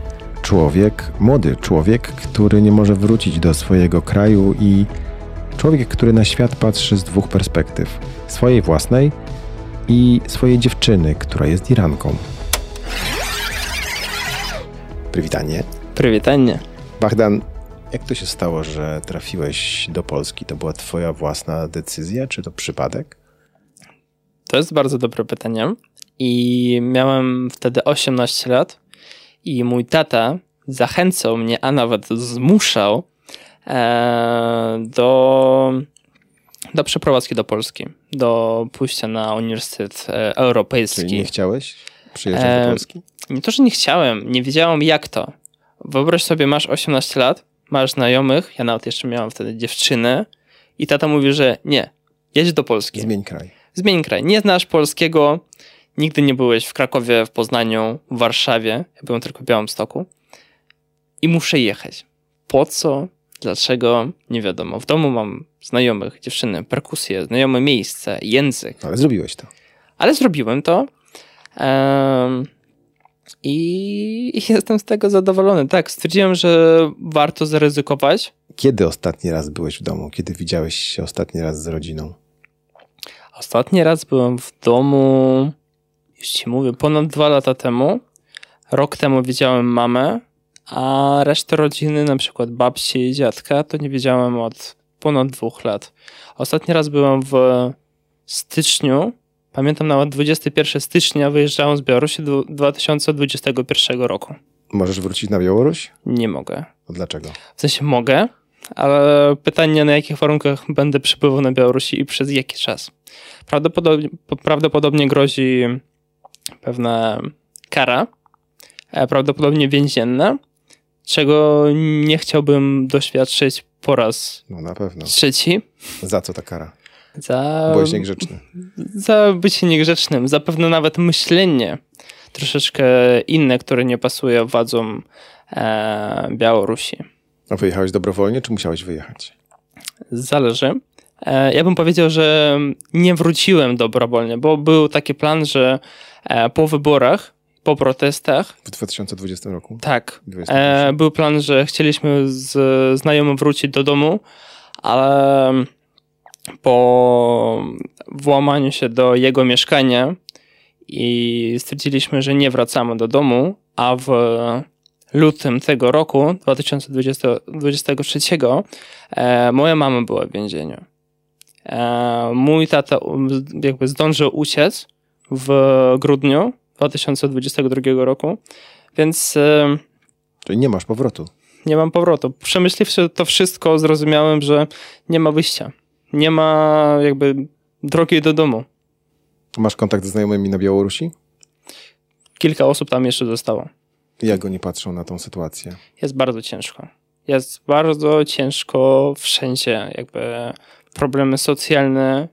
człowiek, młody człowiek, który nie może wrócić do swojego kraju i człowiek, który na świat patrzy z dwóch perspektyw: swojej własnej i swojej dziewczyny, która jest Iranką. Przywitanie. Przywitanie. Bachdan, jak to się stało, że trafiłeś do Polski? To była twoja własna decyzja, czy to przypadek? To jest bardzo dobre pytanie. I miałem wtedy 18 lat i mój tata zachęcał mnie, a nawet zmuszał e, do, do przeprowadzki do Polski, do pójścia na Uniwersytet e, Europejski. Czyli nie chciałeś przyjeżdżać do e, Polski? nie to, że nie chciałem, nie wiedziałem jak to. Wyobraź sobie, masz 18 lat, masz znajomych, ja nawet jeszcze miałem wtedy dziewczynę i tata mówi, że nie, jedź do Polski. Zmień kraj. Zmień kraj. Nie znasz polskiego, nigdy nie byłeś w Krakowie, w Poznaniu, w Warszawie, ja byłem tylko w Białymstoku i muszę jechać. Po co? Dlaczego? Nie wiadomo. W domu mam znajomych, dziewczyny, perkusję, znajome miejsce, język. Ale zrobiłeś to. Ale zrobiłem to. Um, i, (laughs) jestem z tego zadowolony. Tak, stwierdziłem, że warto zaryzykować. Kiedy ostatni raz byłeś w domu? Kiedy widziałeś się ostatni raz z rodziną? Ostatni raz byłem w domu, już ci mówię, ponad dwa lata temu. Rok temu widziałem mamę, a resztę rodziny, na przykład babci i dziadka, to nie widziałem od ponad dwóch lat. Ostatni raz byłem w styczniu. Pamiętam nawet 21 stycznia wyjeżdżałem z Białorusi do 2021 roku. Możesz wrócić na Białoruś? Nie mogę. A dlaczego? W sensie mogę, ale pytanie na jakich warunkach będę przybywał na Białorusi i przez jaki czas. Prawdopodobnie, prawdopodobnie grozi pewna kara, prawdopodobnie więzienna, czego nie chciałbym doświadczyć po raz No na pewno. trzeci. Za co ta kara? Za, Byłeś niegrzeczny. za bycie niegrzecznym, za pewne nawet myślenie troszeczkę inne, które nie pasuje władzom e, Białorusi. A wyjechałeś dobrowolnie, czy musiałeś wyjechać? Zależy. E, Ja bym powiedział, że nie wróciłem dobrowolnie, bo był taki plan, że po wyborach, po protestach, W 2020 roku? tak, 21. e, był plan, że chcieliśmy z znajomym wrócić do domu, ale po włamaniu się do jego mieszkania i stwierdziliśmy, że nie wracamy do domu, a w lutym tego roku, 2023, e, moja mama była w więzieniu. E, mój tata jakby zdążył uciec w grudniu 2022 roku, więc e, Czyli nie masz powrotu. nie mam powrotu. Przemyśliwszy to wszystko, zrozumiałem, że nie ma wyjścia. Nie ma jakby drogi do domu. Masz kontakt ze znajomymi na Białorusi? Kilka osób tam jeszcze zostało. Jak oni patrzą na tą sytuację? Jest bardzo ciężko. Jest bardzo ciężko wszędzie. Jakby problemy socjalne,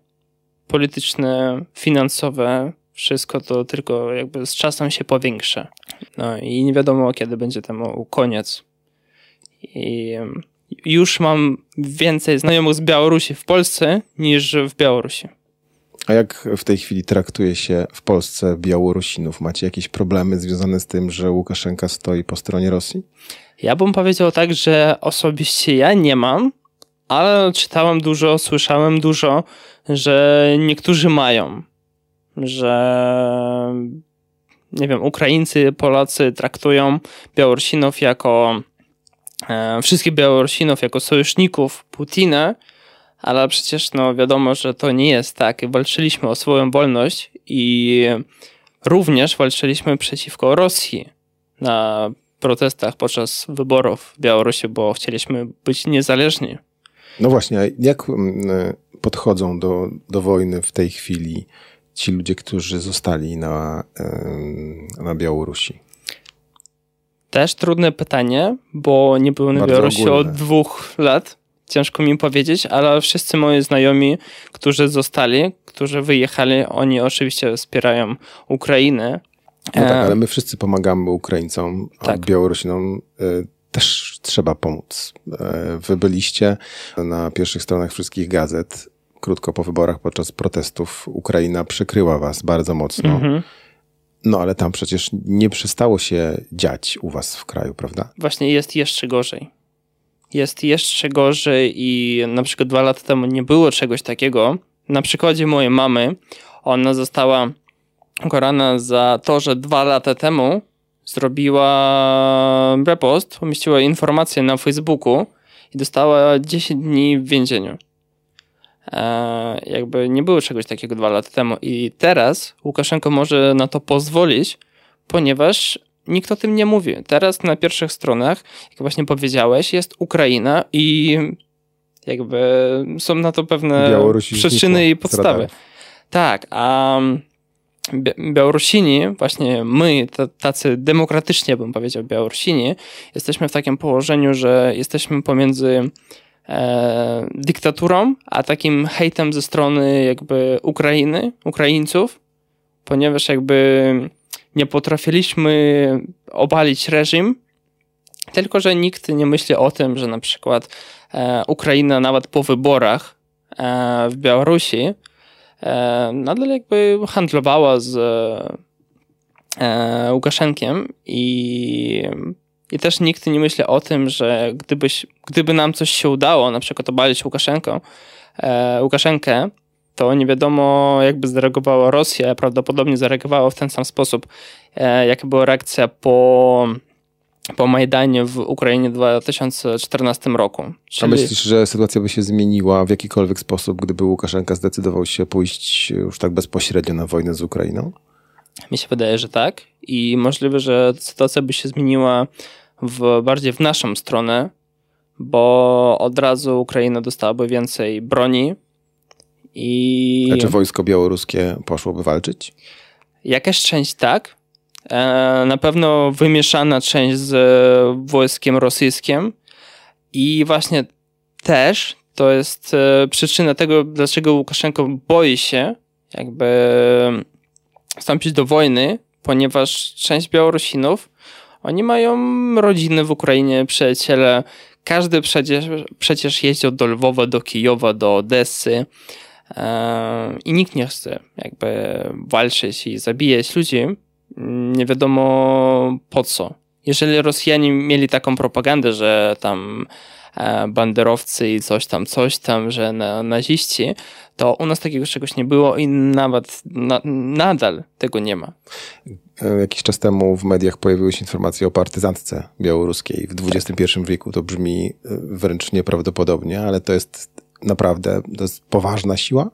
polityczne, finansowe, wszystko to tylko jakby z czasem się powiększa. No i nie wiadomo, kiedy będzie temu koniec. I już mam więcej znajomych z Białorusi w Polsce niż w Białorusi. A jak w tej chwili traktuje się w Polsce Białorusinów? Macie jakieś problemy związane z tym, że Łukaszenka stoi po stronie Rosji? Ja bym powiedział tak, że osobiście ja nie mam, ale czytałem dużo, słyszałem dużo, że niektórzy mają, że nie wiem, Ukraińcy, Polacy traktują Białorusinów jako e, wszystkich Białorusinów jako sojuszników Putina, ale przecież no wiadomo, że to nie jest tak. Walczyliśmy o swoją wolność i również walczyliśmy przeciwko Rosji na protestach podczas wyborów w Białorusi, bo chcieliśmy być niezależni. No właśnie, jak mm, podchodzą do, do wojny w tej chwili ci ludzie, którzy zostali na, na Białorusi? Też trudne pytanie, bo nie byłem na Białorusi od dwóch lat. Ciężko mi powiedzieć, ale wszyscy moi znajomi, którzy zostali, którzy wyjechali, oni oczywiście wspierają Ukrainę. No tak, E, ale my wszyscy pomagamy Ukraińcom, a Tak. Białorusinom y, też trzeba pomóc. E, Wy byliście na pierwszych stronach wszystkich gazet. Krótko po wyborach, podczas protestów, Ukraina przykryła was bardzo mocno. mhm. No ale tam przecież nie przestało się dziać u was w kraju, prawda? Właśnie jest jeszcze gorzej. Jest jeszcze gorzej i na przykład dwa lata temu nie było czegoś takiego. Na przykładzie mojej mamy, ona została ukarana za to, że dwa lata temu zrobiła repost, umieściła informację na Facebooku i dostała 10 dni w więzieniu. E, jakby nie było czegoś takiego dwa lata temu i teraz Łukaszenko może na to pozwolić, ponieważ nikt o tym nie mówi. Teraz na pierwszych stronach, jak właśnie powiedziałeś, jest Ukraina i jakby są na to pewne przyczyny i podstawy. Tak, a Białorusini, właśnie my, tacy demokratycznie bym powiedział Białorusini, jesteśmy w takim położeniu, że jesteśmy pomiędzy e, dyktaturą, a takim hejtem ze strony jakby Ukrainy, Ukraińców, ponieważ jakby nie potrafiliśmy obalić reżim, tylko że nikt nie myśli o tym, że na przykład e, Ukraina nawet po wyborach e, w Białorusi nadal jakby handlowała z Łukaszenkiem i, i też nikt nie myśli o tym, że gdybyś, gdyby nam coś się udało, na przykład obalić Łukaszenkę, e, Łukaszenkę, to nie wiadomo, jakby zareagowała Rosja. Prawdopodobnie zareagowała w ten sam sposób, e, jaka była reakcja po, po Majdanie w Ukrainie w 2014 roku. Czyli... A myślisz, że sytuacja by się zmieniła w jakikolwiek sposób, gdyby Łukaszenka zdecydował się pójść już tak bezpośrednio na wojnę z Ukrainą? Mi się wydaje, że tak. I możliwe, że sytuacja by się zmieniła w, bardziej w naszą stronę, bo od razu Ukraina dostałaby więcej broni, i... A czy wojsko białoruskie poszłoby walczyć? Jakaś część tak. E, na pewno wymieszana część z wojskiem rosyjskim. I właśnie też to jest e, przyczyna tego, dlaczego Łukaszenko boi się jakby wstąpić do wojny, ponieważ część Białorusinów, oni mają rodziny w Ukrainie, przyjaciele. Każdy przecież, przecież jeździł do Lwowa, do Kijowa, do Odessy. I nikt nie chce jakby walczyć i zabijać ludzi, nie wiadomo po co. Jeżeli Rosjanie mieli taką propagandę, że tam e, banderowcy i coś tam, coś tam, że na, naziści, to u nas takiego czegoś nie było i nawet na, nadal tego nie ma. E, jakiś czas temu w mediach pojawiły się informacje o partyzantce białoruskiej w XXI wieku. To brzmi e, wręcz nieprawdopodobnie, ale to jest naprawdę to jest poważna siła?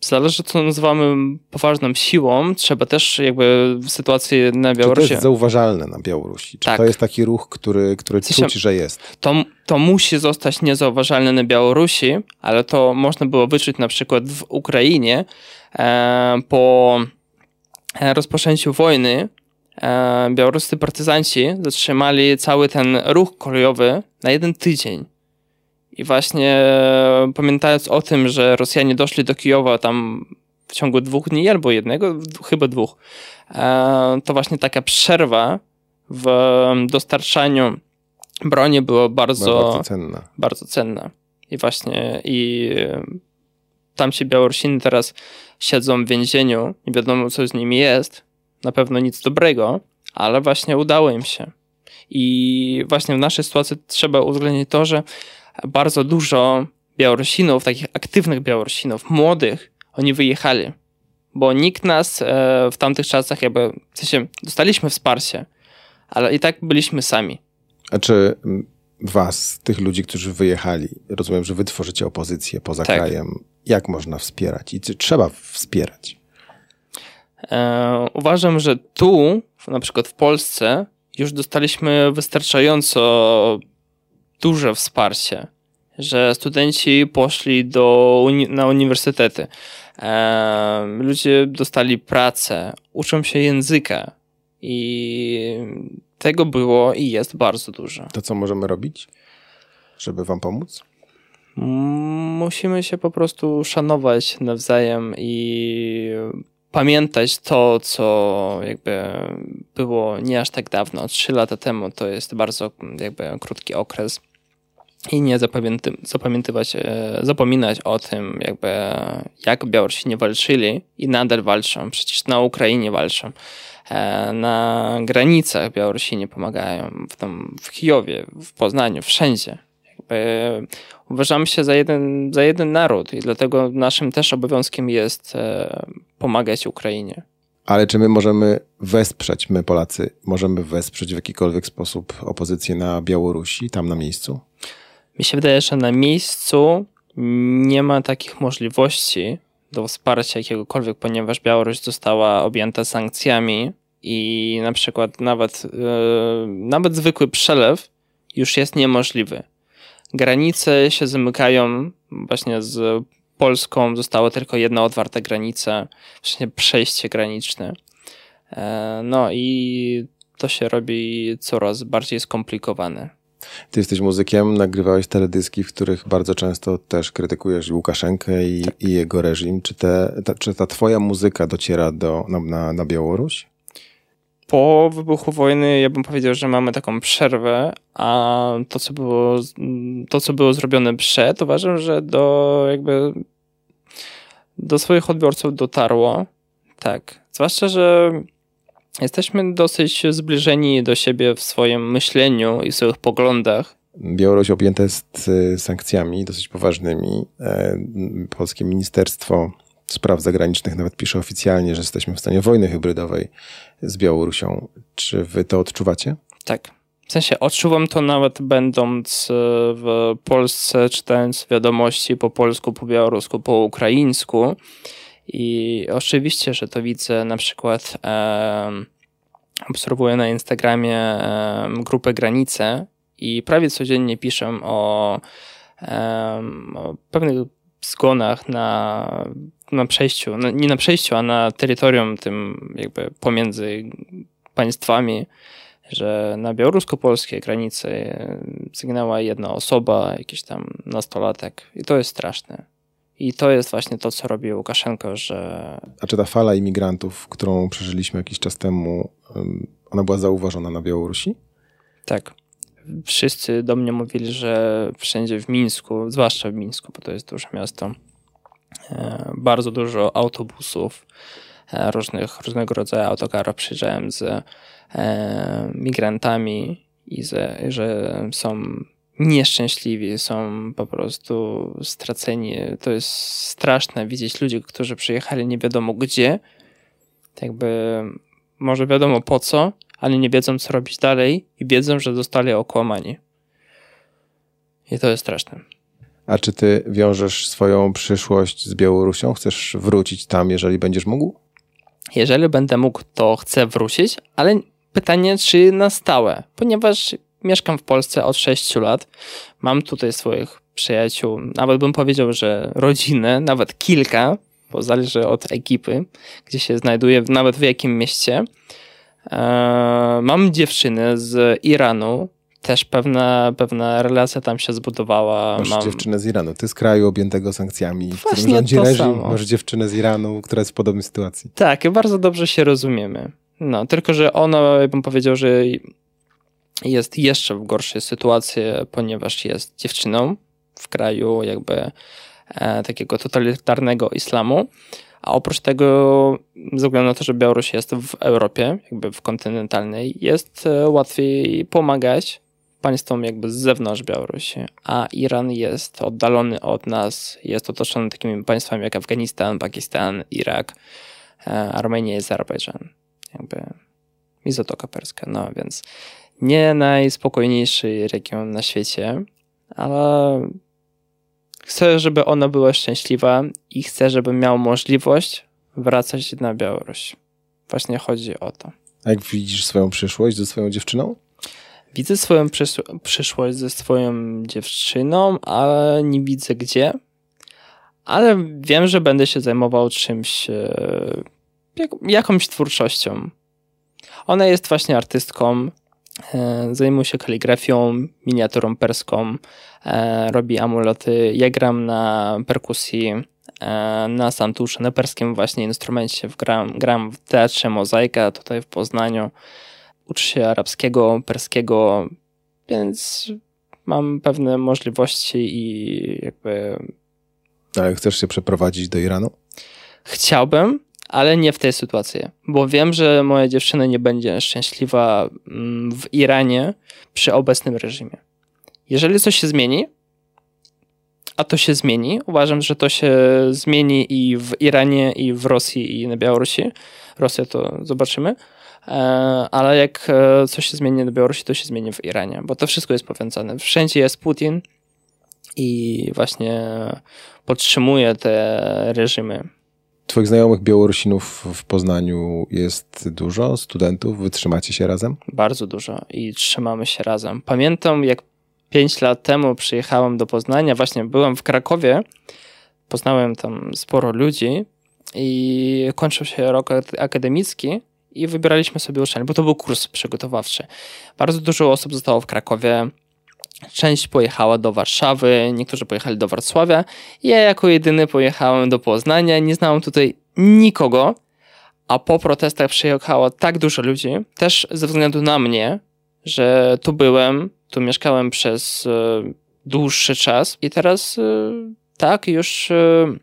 Zależy, co nazywamy poważną siłą. Trzeba też jakby sytuacji na Białorusi... Czy to jest zauważalne na Białorusi? Czy tak. to jest taki ruch, który, który czuć, że jest? To, to musi zostać niezauważalne na Białorusi, ale to można było wyczuć na przykład w Ukrainie e, po e, rozpoczęciu wojny e, białoruscy partyzanci zatrzymali cały ten ruch kolejowy na jeden tydzień. I właśnie e, pamiętając o tym, że Rosjanie doszli do Kijowa tam w ciągu dwóch dni albo jednego, chyba dwóch, e, to właśnie taka przerwa w dostarczaniu broni była bardzo, bardzo cenna. Bardzo cenna. I właśnie i e, tam się Białorusiny teraz siedzą w więzieniu, nie wiadomo co z nimi jest, na pewno nic dobrego, ale właśnie udało im się. I właśnie w naszej sytuacji trzeba uwzględnić to, że bardzo dużo Białorusinów, takich aktywnych Białorusinów, młodych, oni wyjechali, bo nikt nas e, w tamtych czasach jakby, w sensie dostaliśmy wsparcie, ale i tak byliśmy sami. A czy was, tych ludzi, którzy wyjechali, rozumiem, że wy tworzycie opozycję poza tak. krajem, jak można wspierać i czy trzeba wspierać? E, uważam, że tu, na przykład w Polsce, już dostaliśmy wystarczająco duże wsparcie, że studenci poszli do na uniwersytety, e, ludzie dostali pracę, uczą się języka i tego było i jest bardzo dużo. To co możemy robić, żeby wam pomóc? Musimy się po prostu szanować nawzajem i pamiętać to, co jakby było nie aż tak dawno, trzy lata temu, to jest bardzo jakby krótki okres i nie zapamięty, zapamiętywać, e, zapominać o tym, jakby jak Białorusini walczyli i nadal walczą. Przecież na Ukrainie walczą. E, na granicach Białorusini pomagają, w, tam, w Kijowie, w Poznaniu, wszędzie. Jakby uważamy się za jeden, za jeden naród i dlatego naszym też obowiązkiem jest e, pomagać Ukrainie. Ale czy my możemy wesprzeć, my Polacy, możemy wesprzeć w jakikolwiek sposób opozycję na Białorusi, tam na miejscu? Mi się wydaje, że na miejscu nie ma takich możliwości do wsparcia jakiegokolwiek, ponieważ Białoruś została objęta sankcjami i na przykład nawet, yy, nawet zwykły przelew już jest niemożliwy. Granice się zamykają właśnie z Polską została tylko jedna otwarta granica, właśnie przejście graniczne. E, no i to się robi coraz bardziej skomplikowane. Ty jesteś muzykiem, nagrywałeś teledyski, w których bardzo często też krytykujesz Łukaszenkę i, tak. i jego reżim. Czy, te, ta, czy ta twoja muzyka dociera do, na, na, na Białoruś? Po wybuchu wojny ja bym powiedział, że mamy taką przerwę, a to, co było, to, co było zrobione przed, uważam, że do jakby do swoich odbiorców dotarło. Tak. Zwłaszcza, że jesteśmy dosyć zbliżeni do siebie w swoim myśleniu i w swoich poglądach. Białoruś objęta jest y, sankcjami dosyć poważnymi. E, polskie Ministerstwo Spraw Zagranicznych nawet pisze oficjalnie, że jesteśmy w stanie wojny hybrydowej z Białorusią. Czy wy to odczuwacie? Tak. W sensie odczuwam to nawet będąc e, w Polsce, czytając wiadomości po polsku, po białorusku, po ukraińsku. I oczywiście, że to widzę na przykład obserwuję na Instagramie grupę Granice i prawie codziennie piszę o, o pewnych zgonach na, na przejściu, no, nie na przejściu, a na terytorium tym jakby pomiędzy państwami, że na białorusko-polskiej granicy zginęła jedna osoba, jakiś tam nastolatek i to jest straszne. I to jest właśnie to, co robi Łukaszenko, że... A czy ta fala imigrantów, którą przeżyliśmy jakiś czas temu, ona była zauważona na Białorusi? Tak. Wszyscy do mnie mówili, że wszędzie w Mińsku, zwłaszcza w Mińsku, bo to jest duże miasto, e, bardzo dużo autobusów, e, różnych, różnego rodzaju autokarów przyjeżdżałem z e, migrantami i że są nieszczęśliwi, są po prostu straceni. To jest straszne widzieć ludzi, którzy przyjechali nie wiadomo gdzie, jakby może wiadomo po co, ale nie wiedzą co robić dalej i wiedzą, że zostali okłamani. I to jest straszne. A czy ty wiążesz swoją przyszłość z Białorusią? Chcesz wrócić tam, jeżeli będziesz mógł? Jeżeli będę mógł, to chcę wrócić, ale pytanie, czy na stałe, ponieważ mieszkam w Polsce od 6 lat. Mam tutaj swoich przyjaciół, nawet bym powiedział, że rodzinę, nawet kilka, bo zależy od ekipy, gdzie się znajduję, nawet w jakim mieście. Eee, mam dziewczynę z Iranu, też pewna, pewna relacja tam się zbudowała. Masz Mam... dziewczynę z Iranu. Ty z kraju objętego sankcjami, w którym rządzi reżim, samo. masz dziewczynę z Iranu, która jest w podobnej sytuacji. Tak, bardzo dobrze się rozumiemy. No, tylko, że ona, ja bym powiedział, że jest jeszcze w gorszej sytuacji, ponieważ jest dziewczyną w kraju jakby e, takiego totalitarnego islamu. A oprócz tego, ze względu na to, że Białoruś jest w Europie, jakby w kontynentalnej, jest e, łatwiej pomagać państwom jakby z zewnątrz Białorusi, a Iran jest oddalony od nas, jest otoczony takimi państwami jak Afganistan, Pakistan, Irak, e, Armenia i Azerbejdżan. Jakby i Zatoka Perska. No więc nie najspokojniejszy region na świecie, ale chcę, żeby ona była szczęśliwa i chcę, żeby miał możliwość wracać na Białoruś. Właśnie chodzi o to. A jak widzisz swoją przyszłość ze swoją dziewczyną? Widzę swoją przyszłość ze swoją dziewczyną, ale nie widzę gdzie. Ale wiem, że będę się zajmował czymś, e, jak, jakąś twórczością. Ona jest właśnie artystką, E, zajmuje się kaligrafią, miniaturą perską, e, robi amulety. Ja gram na perkusji, e, na santusze, na perskim właśnie instrumencie. Gram, gram w teatrze Mozaika tutaj w Poznaniu. Uczę się arabskiego, perskiego, więc mam pewne możliwości i jakby... Ale chcesz się przeprowadzić do Iranu? Chciałbym, ale nie w tej sytuacji, bo wiem, że moja dziewczyna nie będzie szczęśliwa mm, w Iranie przy obecnym reżimie. Jeżeli coś się zmieni, a to się zmieni, uważam, że to się zmieni i w Iranie, i w Rosji, i na Białorusi. Rosja to zobaczymy. E, ale jak e, coś się zmieni na Białorusi, to się zmieni w Iranie, bo to wszystko jest powiązane. Wszędzie jest Putin i właśnie podtrzymuje te reżimy. Twoich znajomych Białorusinów w Poznaniu jest dużo? Studentów? Wytrzymacie się razem? Bardzo dużo i trzymamy się razem. Pamiętam, jak pięć lat temu przyjechałem do Poznania, właśnie byłem w Krakowie, poznałem tam sporo ludzi i kończył się rok akademicki i wybieraliśmy sobie uczelnię, bo to był kurs przygotowawczy. Bardzo dużo osób zostało w Krakowie, część pojechała do Warszawy, niektórzy pojechali do Wrocławia. Ja jako jedyny pojechałem do Poznania, nie znałem tutaj nikogo, a po protestach przyjechało tak dużo ludzi, też ze względu na mnie, że tu byłem, tu mieszkałem przez e, dłuższy czas i teraz e, tak już e,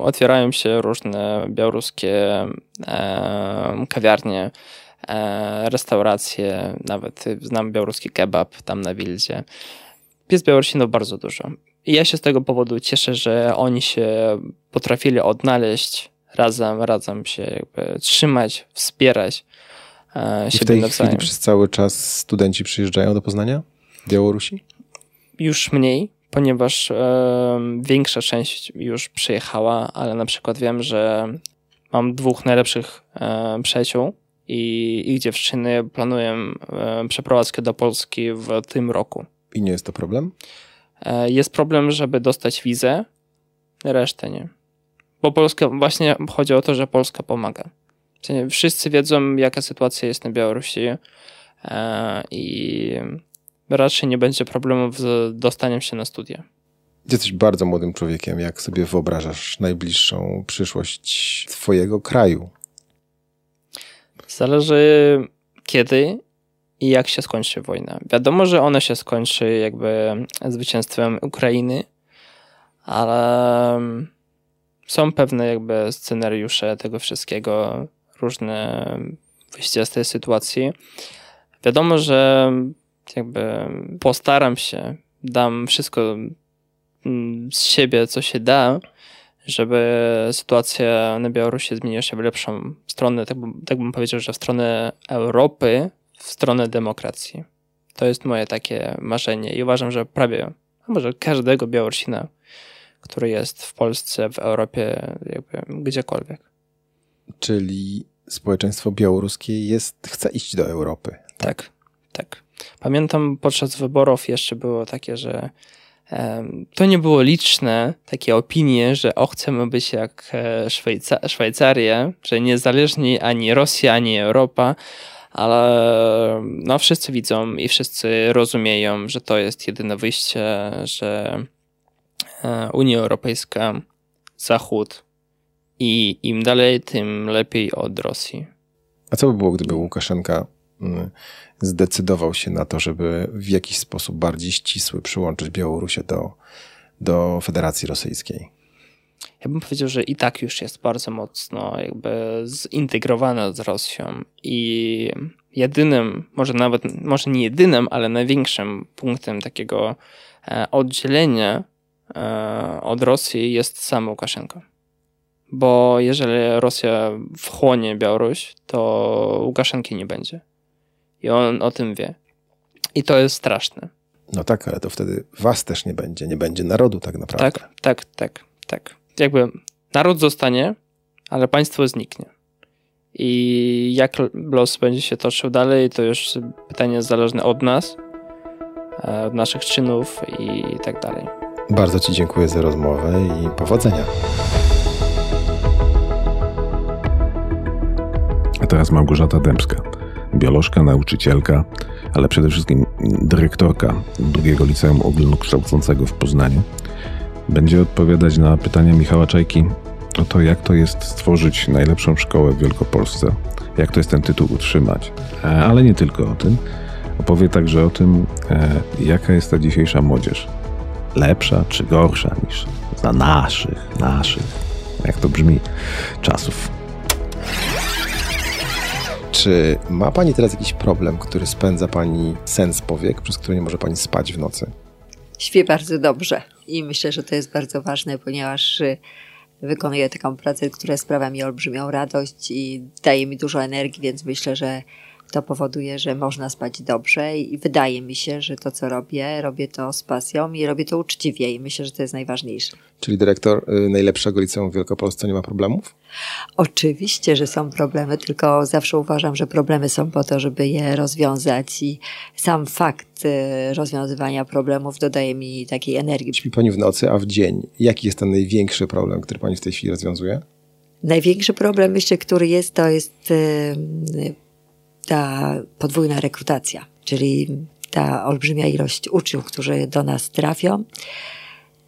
otwierają się różne białoruskie kawiarnie, restauracje, nawet znam białoruski kebab tam na Wildzie. Jest Białorusinów bardzo dużo. I ja się z tego powodu cieszę, że oni się potrafili odnaleźć razem, razem się jakby trzymać, wspierać e, I w tej nawzajem. chwili przez cały czas studenci przyjeżdżają do Poznania? Białorusi? Już mniej, ponieważ e, większa część już przyjechała, ale na przykład wiem, że mam dwóch najlepszych e, przyjaciół i ich dziewczyny planują e, przeprowadzkę do Polski w tym roku. I nie jest to problem? E, jest problem, żeby dostać wizę, resztę nie. Bo Polska, właśnie chodzi o to, że Polska pomaga. Wszyscy wiedzą, jaka sytuacja jest na Białorusi e, i raczej nie będzie problemów z dostaniem się na studia. Jesteś bardzo młodym człowiekiem. Jak sobie wyobrażasz najbliższą przyszłość twojego kraju? Zależy kiedy i jak się skończy wojna. Wiadomo, że ona się skończy jakby zwycięstwem Ukrainy, ale są pewne jakby scenariusze tego wszystkiego, różne wyjścia z tej sytuacji. Wiadomo, że jakby postaram się, dam wszystko mm, z siebie, co się da, żeby sytuacja na Białorusi zmieniła się w lepszą stronę, tak bym, tak bym powiedział, że w stronę Europy, w stronę demokracji. To jest moje takie marzenie i uważam, że prawie, a może każdego Białorusina, który jest w Polsce, w Europie, jakby gdziekolwiek. Czyli społeczeństwo białoruskie jest, chce iść do Europy. Tak, tak. Pamiętam podczas wyborów jeszcze było takie, że to nie było liczne, takie opinie, że o, chcemy być jak e, Szwajca Szwajcaria, że niezależni ani Rosja, ani Europa, ale no, wszyscy widzą i wszyscy rozumieją, że to jest jedyne wyjście, że e, Unia Europejska, Zachód i im dalej, tym lepiej od Rosji. A co by było, gdyby Łukaszenka zdecydował się na to, żeby w jakiś sposób bardziej ścisły przyłączyć Białorusię do, do Federacji Rosyjskiej? Ja bym powiedział, że i tak już jest bardzo mocno jakby zintegrowana z Rosją i jedynym, może nawet, może nie jedynym, ale największym punktem takiego e, oddzielenia e, od Rosji jest sam Łukaszenko. Bo jeżeli Rosja wchłonie Białoruś, to Łukaszenki nie będzie. I on o tym wie. I to jest straszne. No tak, ale to wtedy was też nie będzie, nie będzie narodu tak naprawdę. Tak, tak, tak, tak. Jakby naród zostanie, ale państwo zniknie. I jak los będzie się toczył dalej, to już pytanie zależne od nas, e, od naszych czynów i tak dalej. Bardzo Ci dziękuję za rozmowę i powodzenia. A teraz Małgorzata Dębska, biolożka, nauczycielka, ale przede wszystkim dyrektorka drugiego liceum ogólnokształcącego w Poznaniu. Będzie odpowiadać na pytania Michała Czajki o to, jak to jest stworzyć najlepszą szkołę w Wielkopolsce, jak to jest ten tytuł utrzymać, E, ale nie tylko o tym. Opowie także o tym, e, jaka jest ta dzisiejsza młodzież. Lepsza czy gorsza niż za naszych, naszych, jak to brzmi, czasów. Czy ma Pani teraz jakiś problem, który spędza Pani sens powiek, przez który nie może Pani spać w nocy? Śpię bardzo dobrze i myślę, że to jest bardzo ważne, ponieważ y, wykonuję taką pracę, która sprawia mi olbrzymią radość i daje mi dużo energii, więc myślę, że To powoduje, że można spać dobrze i wydaje mi się, że to, co robię, robię to z pasją i robię to uczciwie i myślę, że to jest najważniejsze. Czyli dyrektor y, najlepszego liceum w Wielkopolsce nie ma problemów? Oczywiście, że są problemy, tylko zawsze uważam, że problemy są po to, żeby je rozwiązać i sam fakt y, rozwiązywania problemów dodaje mi takiej energii. Śpi Pani w nocy, a w dzień. Jaki jest ten największy problem, który Pani w tej chwili rozwiązuje? Największy problem, myślę, który jest, to jest y, ta podwójna rekrutacja, czyli ta olbrzymia ilość uczniów, którzy do nas trafią.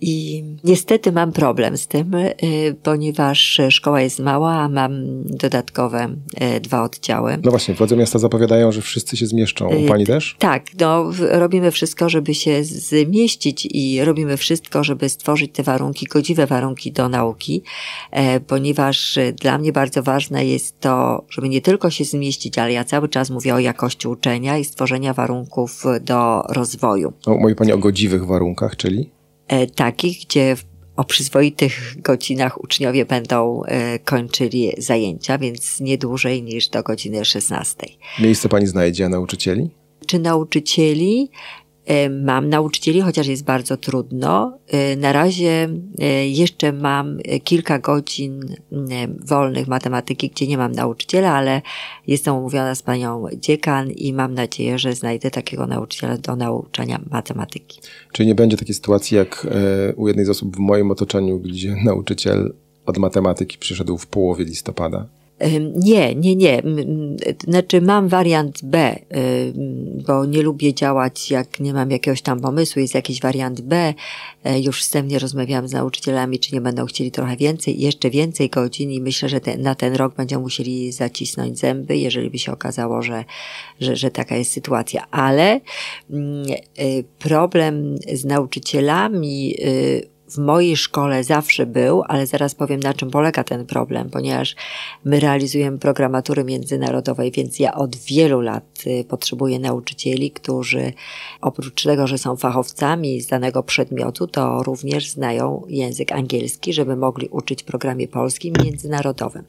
I niestety mam problem z tym, y, ponieważ szkoła jest mała, a mam dodatkowe y, dwa oddziały. No właśnie, władze miasta zapowiadają, że wszyscy się zmieszczą. U Pani też? Tak, no, robimy wszystko, żeby się zmieścić i robimy wszystko, żeby stworzyć te warunki, godziwe warunki do nauki, e, ponieważ dla mnie bardzo ważne jest to, żeby nie tylko się zmieścić, ale ja cały czas mówię o jakości uczenia i stworzenia warunków do rozwoju. No, mówi Pani o godziwych warunkach, czyli? E, takich, gdzie o przyzwoitych godzinach uczniowie będą e, kończyli zajęcia, więc nie dłużej niż do godziny 16. Miejsce pani znajdzie, a nauczycieli? Czy nauczycieli? E, mam nauczycieli, chociaż jest bardzo trudno. E, na razie e, jeszcze mam kilka godzin wolnych matematyki, gdzie nie mam nauczyciela, ale jestem umówiona z panią dziekan i mam nadzieję, że znajdę takiego nauczyciela do nauczania matematyki. Czyli nie będzie takiej sytuacji jak u jednej z osób w moim otoczeniu, gdzie nauczyciel od matematyki przyszedł w połowie listopada? Nie, nie, nie. Znaczy mam wariant B, bo nie lubię działać, jak nie mam jakiegoś tam pomysłu, jest jakiś wariant B. E, już wstępnie rozmawiałam z nauczycielami, czy nie będą chcieli trochę więcej, jeszcze więcej godzin i myślę, że te, na ten rok będziemy musieli zacisnąć zęby, jeżeli by się okazało, że, że, że taka jest sytuacja. Ale mm, e, problem z nauczycielami y, w mojej szkole zawsze był, ale zaraz powiem na czym polega ten problem, ponieważ my realizujemy programatury międzynarodowej, więc ja od wielu lat y, potrzebuję nauczycieli, którzy oprócz tego, że są fachowcami z danego przedmiotu, to również znają język angielski, żeby mogli uczyć programie polskim międzynarodowym.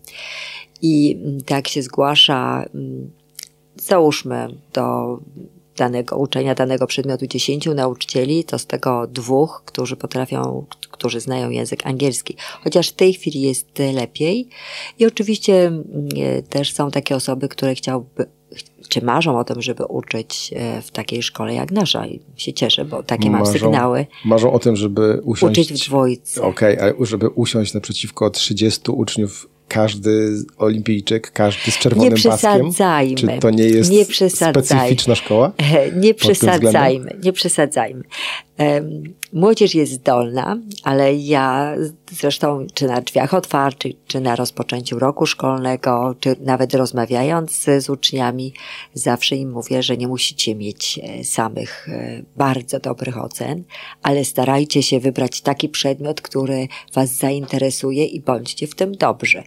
I mm, tak się zgłasza, mm, załóżmy do danego uczenia danego przedmiotu dziesięciu nauczycieli, to z tego dwóch, którzy potrafią, którzy znają język angielski. Chociaż w tej chwili jest lepiej. I oczywiście mm, też są takie osoby, które chciałby, czy marzą o tym, żeby uczyć e, w takiej szkole jak nasza. I się cieszę, bo takie marzą, mam sygnały. Marzą o tym, żeby usiąść... Uczyć w dwójce. Okej, okay, ale żeby usiąść naprzeciwko 30 uczniów każdy olimpijczyk, każdy z czerwonym nie paskiem? Czy to nie jest nie specyficzna szkoła? (laughs) Nie przesadzajmy, nie przesadzajmy. Młodzież jest zdolna, ale ja zresztą czy na drzwiach otwartych, czy na rozpoczęciu roku szkolnego, czy nawet rozmawiając z uczniami, zawsze im mówię, że nie musicie mieć e, samych e, bardzo dobrych ocen, ale starajcie się wybrać taki przedmiot, który Was zainteresuje i bądźcie w tym dobrzy.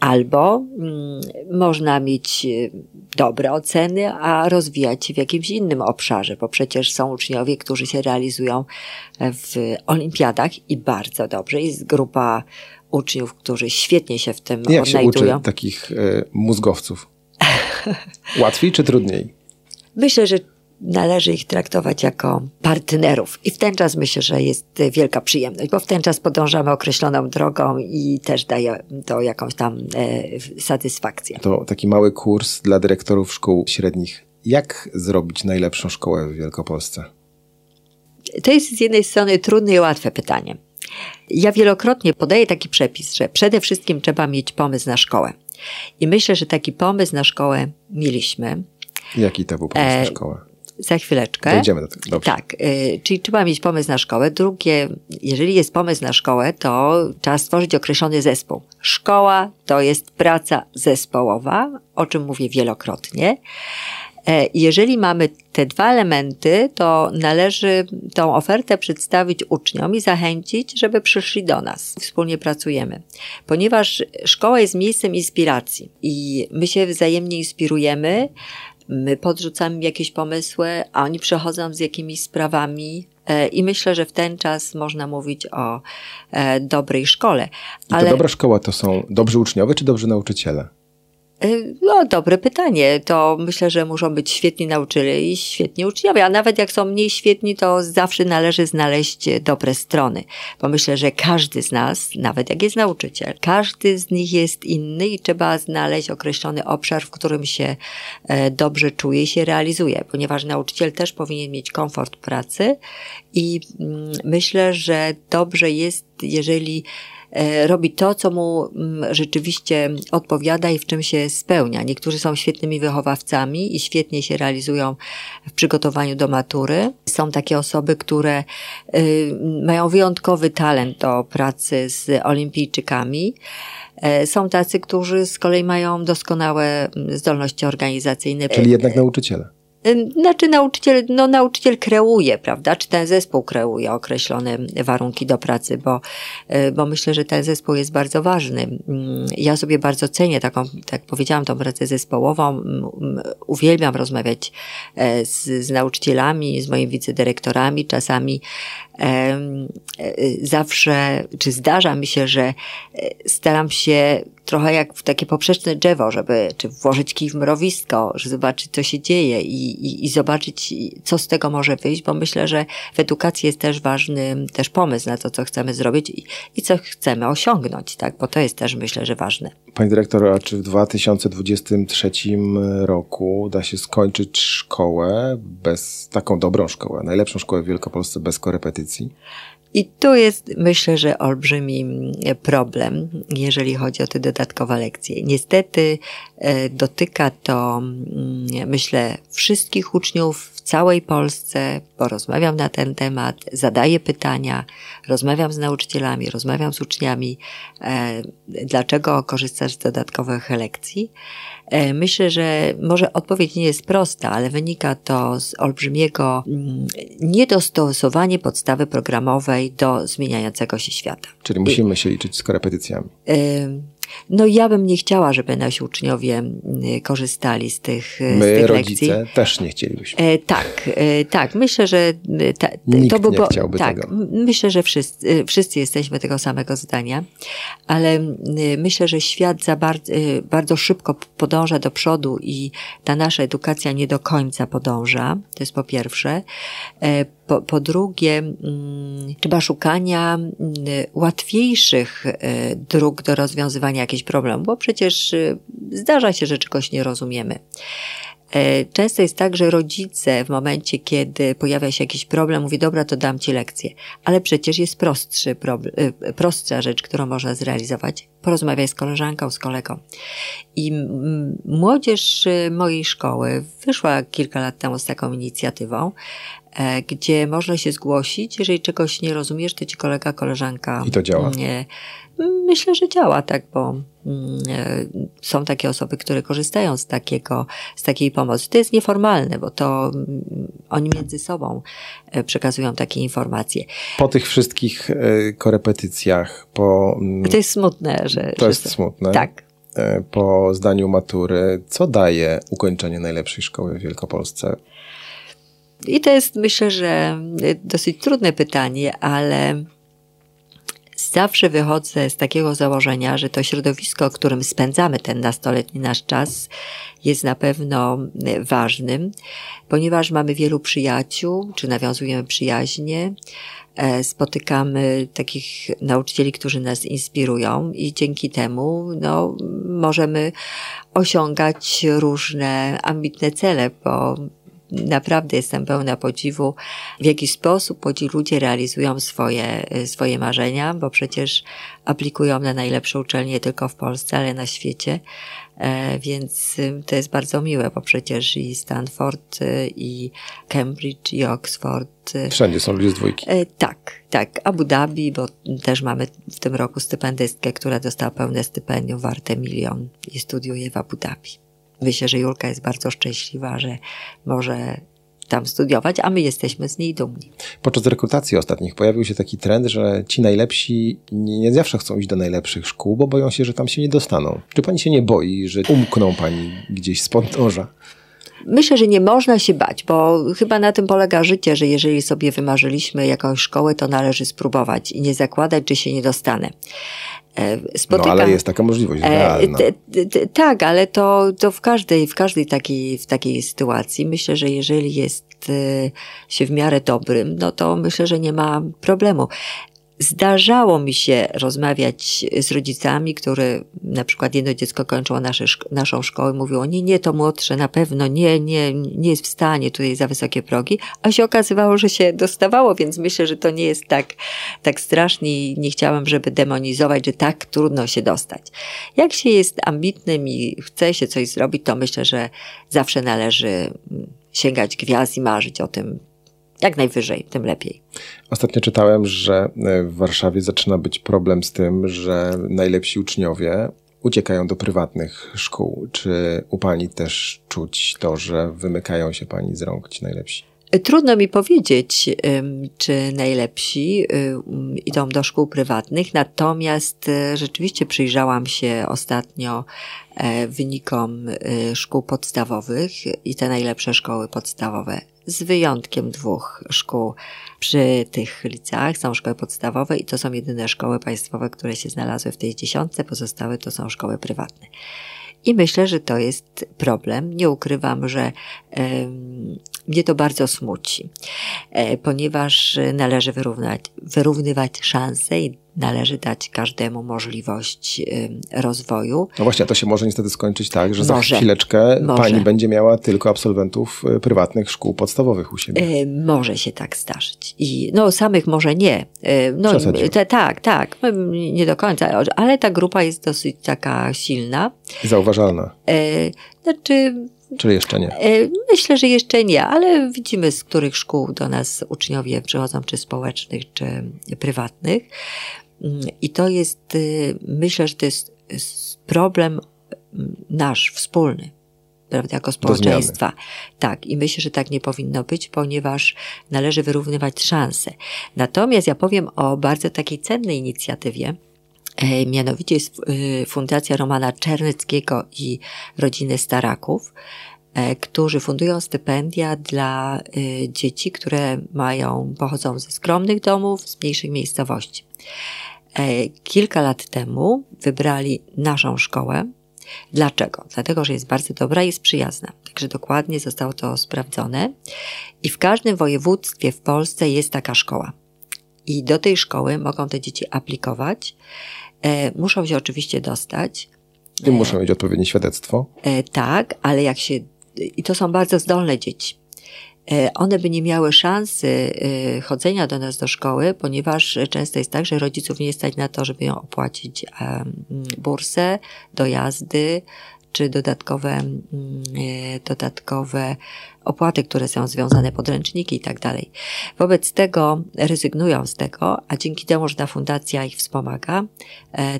Albo mm, można mieć e, dobre oceny, a rozwijać się w jakimś innym obszarze, bo przecież są uczniowie, którzy się realizują w olimpiadach i bardzo dobrze. Jest grupa uczniów, którzy świetnie się w tym Jak odnajdują. Jak się uczy takich e, mózgowców? Łatwiej czy trudniej? Myślę, że należy ich traktować jako partnerów. I w ten czas myślę, że jest wielka przyjemność, bo w ten czas podążamy określoną drogą i też daje to jakąś tam e, satysfakcję. To taki mały kurs dla dyrektorów szkół średnich. Jak zrobić najlepszą szkołę w Wielkopolsce? To jest z jednej strony trudne i łatwe pytanie. Ja wielokrotnie podaję taki przepis, że przede wszystkim trzeba mieć pomysł na szkołę. I myślę, że taki pomysł na szkołę mieliśmy. Jaki to był pomysł na e, szkołę? Za chwileczkę. Dojdziemy do tego. Dobrze. Tak, y, czyli trzeba mieć pomysł na szkołę. Drugie, jeżeli jest pomysł na szkołę, to trzeba stworzyć określony zespół. Szkoła to jest praca zespołowa, o czym mówię wielokrotnie. E, jeżeli mamy te dwa elementy, to należy tą ofertę przedstawić uczniom i zachęcić, żeby przyszli do nas. Wspólnie pracujemy. Ponieważ szkoła jest miejscem inspiracji i my się wzajemnie inspirujemy, my podrzucamy jakieś pomysły, a oni przychodzą z jakimiś sprawami, e, i myślę, że w ten czas można mówić o e, dobrej szkole. Ale... I dobra szkoła to są dobrzy uczniowie czy dobrzy nauczyciele? Y, no, dobre pytanie. To myślę, że muszą być świetni nauczyciele i świetni uczniowie, a nawet jak są mniej świetni, to zawsze należy znaleźć dobre strony. Bo myślę, że każdy z nas, nawet jak jest nauczyciel, każdy z nich jest inny i trzeba znaleźć określony obszar, w którym się e, dobrze czuje i się realizuje, ponieważ nauczyciel też powinien mieć komfort pracy i mm, myślę, że dobrze jest, jeżeli robi to, co mu mm, rzeczywiście odpowiada i w czym się spełnia. Niektórzy są świetnymi wychowawcami i świetnie się realizują w przygotowaniu do matury. Są takie osoby, które y, mają wyjątkowy talent do pracy z olimpijczykami. E, są tacy, którzy z kolei mają doskonałe mm, zdolności organizacyjne. Czyli jednak nauczyciele. Znaczy nauczyciel, no nauczyciel kreuje, prawda? Czy ten zespół kreuje określone warunki do pracy, bo, y, bo myślę, że ten zespół jest bardzo ważny. Ja sobie bardzo cenię taką, tak powiedziałam, tą pracę zespołową. Uwielbiam rozmawiać e, z, z nauczycielami, z moimi wicedyrektorami. Czasami zawsze, czy zdarza mi się, że e, staram się trochę jak w takie poprzeczne drzewo, żeby, czy włożyć kij w mrowisko, żeby zobaczyć, co się dzieje i, i, i zobaczyć, co z tego może wyjść, bo myślę, że w edukacji jest też ważny też pomysł na to, co chcemy zrobić i, i co chcemy osiągnąć, tak, bo to jest też myślę, że ważne. Pani dyrektor, a czy w 2023 roku da się skończyć szkołę bez, taką dobrą szkołę, najlepszą szkołę w Wielkopolsce bez korepetycji? I tu jest, myślę, że olbrzymi mm, problem, jeżeli chodzi o te dodatkowe lekcje. Niestety e, dotyka to, mm, myślę, wszystkich uczniów całej Polsce, bo rozmawiam na ten temat, zadaję pytania, rozmawiam z nauczycielami, rozmawiam z uczniami, e, dlaczego korzystać z dodatkowych lekcji. E, myślę, że może odpowiedź nie jest prosta, ale wynika to z olbrzymiego mm, niedostosowania podstawy programowej do zmieniającego się świata. Czyli musimy się liczyć z korepetycjami. No ja bym nie chciała, żeby nasi uczniowie y, korzystali z tych, My, z tych rodzice, lekcji. też nie chcielibyśmy. E, tak, e, tak. Myślę, że y, ta, Nikt to by nie chciałby tak, tego. Myślę, że wszyscy, y, wszyscy jesteśmy tego samego zdania, ale myślę, że świat za bardzo, bardzo szybko podąża do przodu i ta nasza edukacja nie do końca podąża. To jest po pierwsze. E, po, po drugie, mm, trzeba szukania mm, łatwiejszych dróg do rozwiązywania jakichś problemów, bo przecież y, zdarza się, że czegoś nie rozumiemy. E, często jest tak, że rodzice w momencie, kiedy pojawia się jakiś problem, mówi, dobra, to dam ci lekcję. Ale przecież jest prostszy problem, prostsza rzecz, którą można zrealizować. Porozmawiaj z koleżanką, z kolegą. I młodzież mojej szkoły wyszła kilka lat temu z taką inicjatywą, e, gdzie można się zgłosić, jeżeli czegoś nie rozumiesz, to ci kolega, koleżanka. I to działa. Nie, Myślę, że działa tak, bo mm, e, są takie osoby, które korzystają z takiego, z takiej pomocy. To jest nieformalne, bo to mm, oni między sobą e, przekazują takie informacje. Po tych wszystkich e, korepetycjach, po... Mm, to jest smutne, że... To jest smutne. Tak. Po zdaniu matury, co daje ukończenie najlepszej szkoły w Wielkopolsce? I to jest, myślę, że dosyć trudne pytanie, ale zawsze wychodzę z takiego założenia, że to środowisko, w którym spędzamy ten nastoletni nasz czas, jest na pewno e, ważnym, ponieważ mamy wielu przyjaciół, czy nawiązujemy przyjaźnie, e, spotykamy takich nauczycieli, którzy nas inspirują i dzięki temu no, możemy osiągać różne ambitne cele, bo naprawdę jestem pełna podziwu, w jaki sposób młodzi ludzie realizują swoje, swoje marzenia, bo przecież aplikują na najlepsze uczelnie nie tylko w Polsce, ale na świecie. E, więc y, to jest bardzo miłe, bo przecież i Stanford, y, i Cambridge, i Oxford. Y, Wszędzie są ludzie z dwójki. E, tak, tak. Abu Dhabi, bo też mamy w tym roku stypendystkę, która dostała pełne stypendium warte milion i studiuje w Abu Dhabi. Myślę, że Julka jest bardzo szczęśliwa, że może tam studiować, a my jesteśmy z niej dumni. Podczas rekrutacji ostatnich pojawił się taki trend, że ci najlepsi nie zawsze chcą iść do najlepszych szkół, bo boją się, że tam się nie dostaną. Czy pani się nie boi, że umkną pani gdzieś spod noża? Myślę, że nie można się bać, bo chyba na tym polega życie, że jeżeli sobie wymarzyliśmy jakąś szkołę, to należy spróbować i nie zakładać, że się nie dostanę. E, spotykam. No ale jest taka możliwość E, realna. t- t- t- tak, ale to, to w każdej, w każdej takiej, w takiej sytuacji myślę, że jeżeli jest e, się w miarę dobrym, no to myślę, że nie ma problemu. Zdarzało mi się rozmawiać z rodzicami, które na przykład jedno dziecko kończyło nasze, naszą szkołę i mówiło, nie, nie, to młodsze na pewno, nie, nie, nie jest w stanie tutaj za wysokie progi, a się okazywało, że się dostawało, więc myślę, że to nie jest tak, tak strasznie i nie chciałam, żeby demonizować, że tak trudno się dostać. Jak się jest ambitnym i chce się coś zrobić, to myślę, że zawsze należy mm, sięgać gwiazd i marzyć o tym jak najwyżej, tym lepiej. Ostatnio czytałem, że e, w Warszawie zaczyna być problem z tym, że najlepsi uczniowie uciekają do prywatnych szkół. Czy u pani też czuć to, że wymykają się pani z rąk ci najlepsi? Trudno mi powiedzieć, czy najlepsi idą do szkół prywatnych, natomiast e, rzeczywiście przyjrzałam się ostatnio e, wynikom szkół podstawowych i te najlepsze szkoły podstawowe, z wyjątkiem dwóch szkół przy tych liceach, są szkoły podstawowe i to są jedyne szkoły państwowe, które się znalazły w tej dziesiątce, pozostałe to są szkoły prywatne. I myślę, że to jest problem. Nie ukrywam, że em, mnie to bardzo smuci, e, ponieważ należy wyrównać, wyrównywać szanse i należy dać każdemu możliwość rozwoju. No właśnie, a to się może niestety skończyć tak, że za Może. chwileczkę Może. pani będzie miała tylko absolwentów e, prywatnych szkół podstawowych u siebie. Może się tak zdarzyć. I no samych może nie. No, te, tak, tak. No, Nie do końca, ale ta grupa jest dosyć taka silna. Zauważalna. Znaczy, Czyli jeszcze nie. Myślę, że jeszcze nie, ale widzimy, z których szkół do nas uczniowie przychodzą, czy społecznych, czy prywatnych. I to jest, y, myślę, że to jest problem mm, nasz, wspólny. Prawda, jako społeczeństwa. Tak, i myślę, że tak nie powinno być, ponieważ należy wyrównywać szanse. Natomiast ja powiem o bardzo takiej cennej inicjatywie, E, Mianowicie jest y, Fundacja Romana Czernyckiego i rodziny Staraków, e, którzy fundują stypendia dla y, dzieci, które mają, pochodzą ze skromnych domów, z mniejszych miejscowości. E, Kilka lat temu wybrali naszą szkołę. Dlaczego? Dlatego, że jest bardzo dobra i jest przyjazna. Także dokładnie zostało to sprawdzone. I w każdym województwie w Polsce jest taka szkoła. I do tej szkoły mogą te dzieci aplikować. E, muszą się oczywiście dostać. I muszą mieć odpowiednie świadectwo. E, tak, ale jak się. I to są bardzo zdolne dzieci. E, one by nie miały szansy e, chodzenia do nas do szkoły, ponieważ często jest tak, że rodziców nie stać na to, żeby ją opłacić bursę, dojazdy, czy dodatkowe, mm, e, dodatkowe opłaty, które są związane, podręczniki i tak dalej. Wobec tego rezygnują z tego, a dzięki temu, że ta fundacja ich wspomaga,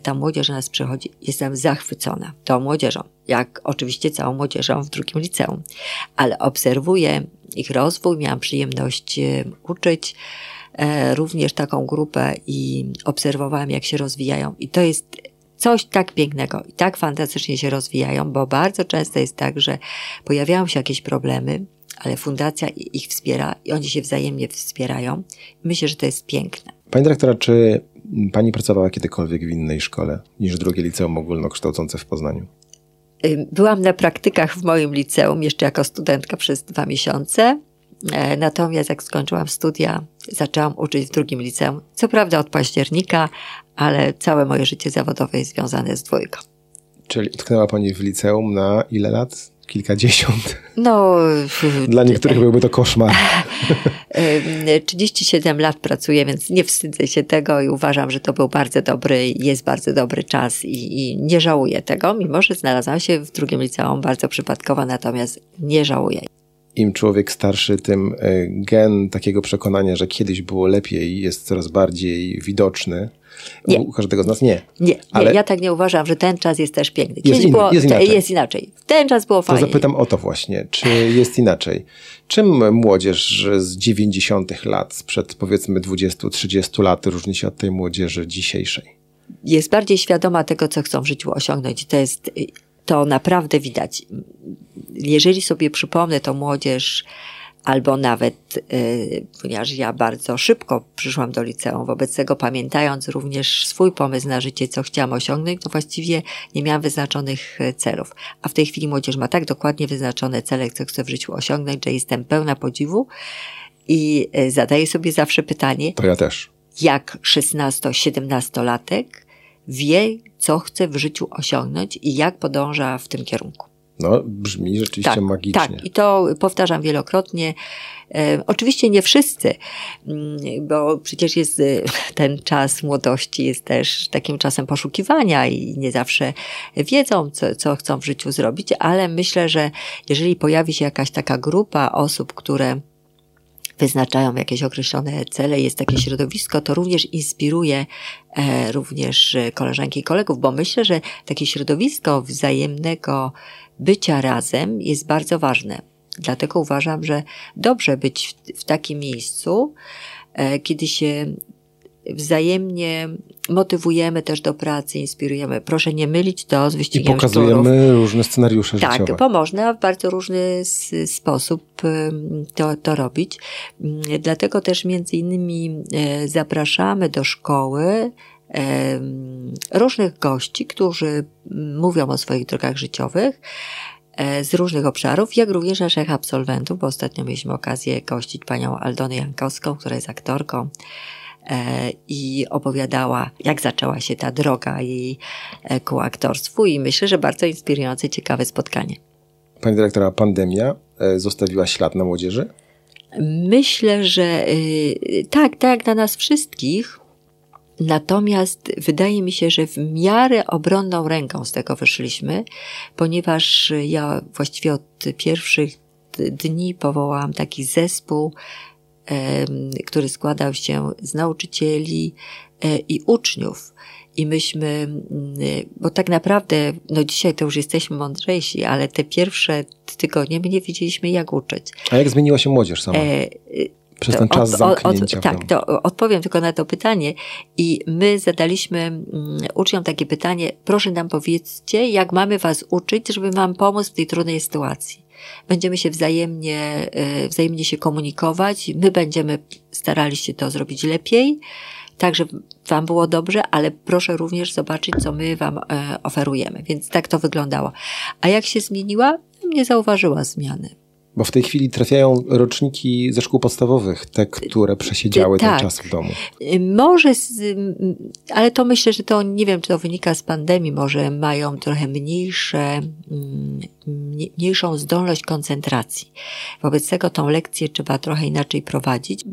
ta młodzież nas przychodzi. Jestem zachwycona tą młodzieżą, jak oczywiście całą młodzieżą w drugim liceum, ale obserwuję ich rozwój, miałam przyjemność e, uczyć e, również taką grupę i obserwowałam, jak się rozwijają. I to jest coś tak pięknego i tak fantastycznie się rozwijają, bo bardzo często jest tak, że pojawiają się jakieś problemy, ale fundacja ich wspiera i oni się wzajemnie wspierają. Myślę, że to jest piękne. Pani dyrektora, czy pani pracowała kiedykolwiek w innej szkole niż drugie liceum ogólnokształcące w Poznaniu? Byłam na praktykach w moim liceum jeszcze jako studentka przez dwa miesiące. E, Natomiast jak skończyłam studia, zaczęłam uczyć w drugim liceum. Co prawda od października, ale całe moje życie zawodowe jest związane z dwójką. Czyli utknęła pani w liceum na ile lat? Kilkadziesiąt. No, Dla niektórych byłby to koszmar. (laughs) Ym, 37 lat pracuję, więc nie wstydzę się tego i uważam, że to był bardzo dobry, jest bardzo dobry czas i, i nie żałuję tego, mimo że znalazłam się w drugim liceum bardzo przypadkowo, natomiast nie żałuję. Im człowiek starszy, tym e, gen takiego przekonania, że kiedyś było lepiej, jest coraz bardziej widoczny. Nie. U każdego z nas nie. Nie, nie Ale- ja tak nie uważam, że ten czas jest też piękny. Jest inny, było, jest inaczej. jest inaczej. Ten czas było To fajnie. zapytam o to właśnie, czy jest inaczej? Czym młodzież z 90 lat, sprzed powiedzmy 20-30 lat różni się od tej młodzieży dzisiejszej? jest bardziej świadoma tego, co chcą w życiu osiągnąć. To jest, to naprawdę widać. Jeżeli sobie przypomnę tą młodzież albo nawet, y, ponieważ ja bardzo szybko przyszłam do liceum, wobec tego pamiętając również swój pomysł na życie, co chciałam osiągnąć, to właściwie nie miałam wyznaczonych y, celów. A w tej chwili młodzież ma tak dokładnie wyznaczone cele, co chce w życiu osiągnąć, że jestem pełna podziwu i y, zadaję sobie zawsze pytanie. To ja też. Jak 16-17-latek wie, co chce w życiu osiągnąć i jak podąża w tym kierunku. No, brzmi rzeczywiście tak, magicznie. Tak, i to powtarzam wielokrotnie. E, oczywiście nie wszyscy, mm, bo przecież jest e, ten czas młodości, jest też takim czasem poszukiwania i nie zawsze wiedzą, co, co chcą w życiu zrobić, ale myślę, że jeżeli pojawi się jakaś taka grupa osób, które wyznaczają jakieś określone cele, jest takie środowisko, to również inspiruje e, również koleżanki i kolegów, bo myślę, że takie środowisko wzajemnego bycia razem jest bardzo ważne. Dlatego uważam, że dobrze być w, w takim miejscu, e, kiedy się wzajemnie motywujemy też do pracy, inspirujemy. Proszę nie mylić to z wyścigiem I pokazujemy szturów. różne scenariusze tak, życiowe. Tak, bo można w bardzo różny sposób to, to robić. Dlatego też między innymi e, zapraszamy do szkoły różnych gości, którzy mówią o swoich drogach życiowych e, z różnych obszarów, jak również naszych absolwentów, bo ostatnio mieliśmy okazję gościć panią Aldonę Jankowską, która jest aktorką i opowiadała, jak zaczęła się ta droga jej e, ku aktorstwu i myślę, że bardzo inspirujące, ciekawe spotkanie. Pani dyrektora, pandemia zostawiła ślad na młodzieży? Myślę, że y, tak, tak, na nas wszystkich. Natomiast wydaje mi się, że w miarę obronną ręką z tego wyszliśmy, ponieważ ja właściwie od pierwszych dni powołałam taki zespół, który składał się z nauczycieli e, i uczniów. I myśmy, bo tak naprawdę, no dzisiaj to już jesteśmy mądrzejsi, ale te pierwsze tygodnie my nie wiedzieliśmy, jak uczyć. A jak zmieniła się młodzież sama? E, przez ten czas od, zamknięcia. Od, tak, to odpowiem tylko na to pytanie. I my zadaliśmy uczniom takie pytanie, proszę nam powiedzcie, jak mamy was uczyć, żeby wam pomóc w tej trudnej sytuacji. Będziemy się wzajemnie, y, wzajemnie się komunikować, my będziemy starali się to zrobić lepiej, tak, żeby wam było dobrze, ale proszę również zobaczyć, co my wam e, oferujemy. Więc tak to wyglądało. A jak się zmieniła? Nie zauważyła zmiany. Bo w tej chwili trafiają roczniki ze szkół podstawowych, te, które przesiedziały tak. ten czas w domu. Może, z, ale to myślę, że to nie wiem, czy to wynika z pandemii, może mają trochę mniejsze, mniejszą zdolność koncentracji. Wobec tego tą lekcję trzeba trochę inaczej prowadzić.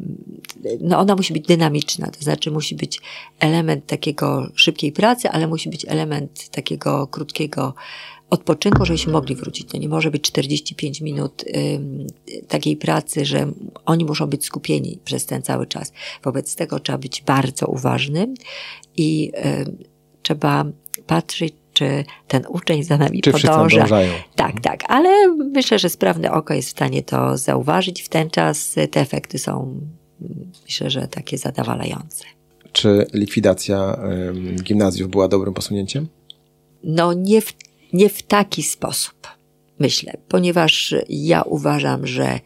No ona musi być dynamiczna, to znaczy musi być element takiego szybkiej pracy, ale musi być element takiego krótkiego odpoczynku, żebyśmy mogli wrócić. To nie może być 45 minut y, takiej pracy, że oni muszą być skupieni przez ten cały czas. Wobec tego trzeba być bardzo uważnym i y, trzeba patrzeć, czy ten uczeń za nami czy podąża. Tak, tak, ale myślę, że sprawne oko jest w stanie to zauważyć. W ten czas te efekty są, myślę, że takie zadowalające. Czy likwidacja y, gimnazjów była dobrym posunięciem? No nie w nie w taki sposób, myślę, ponieważ ja uważam, że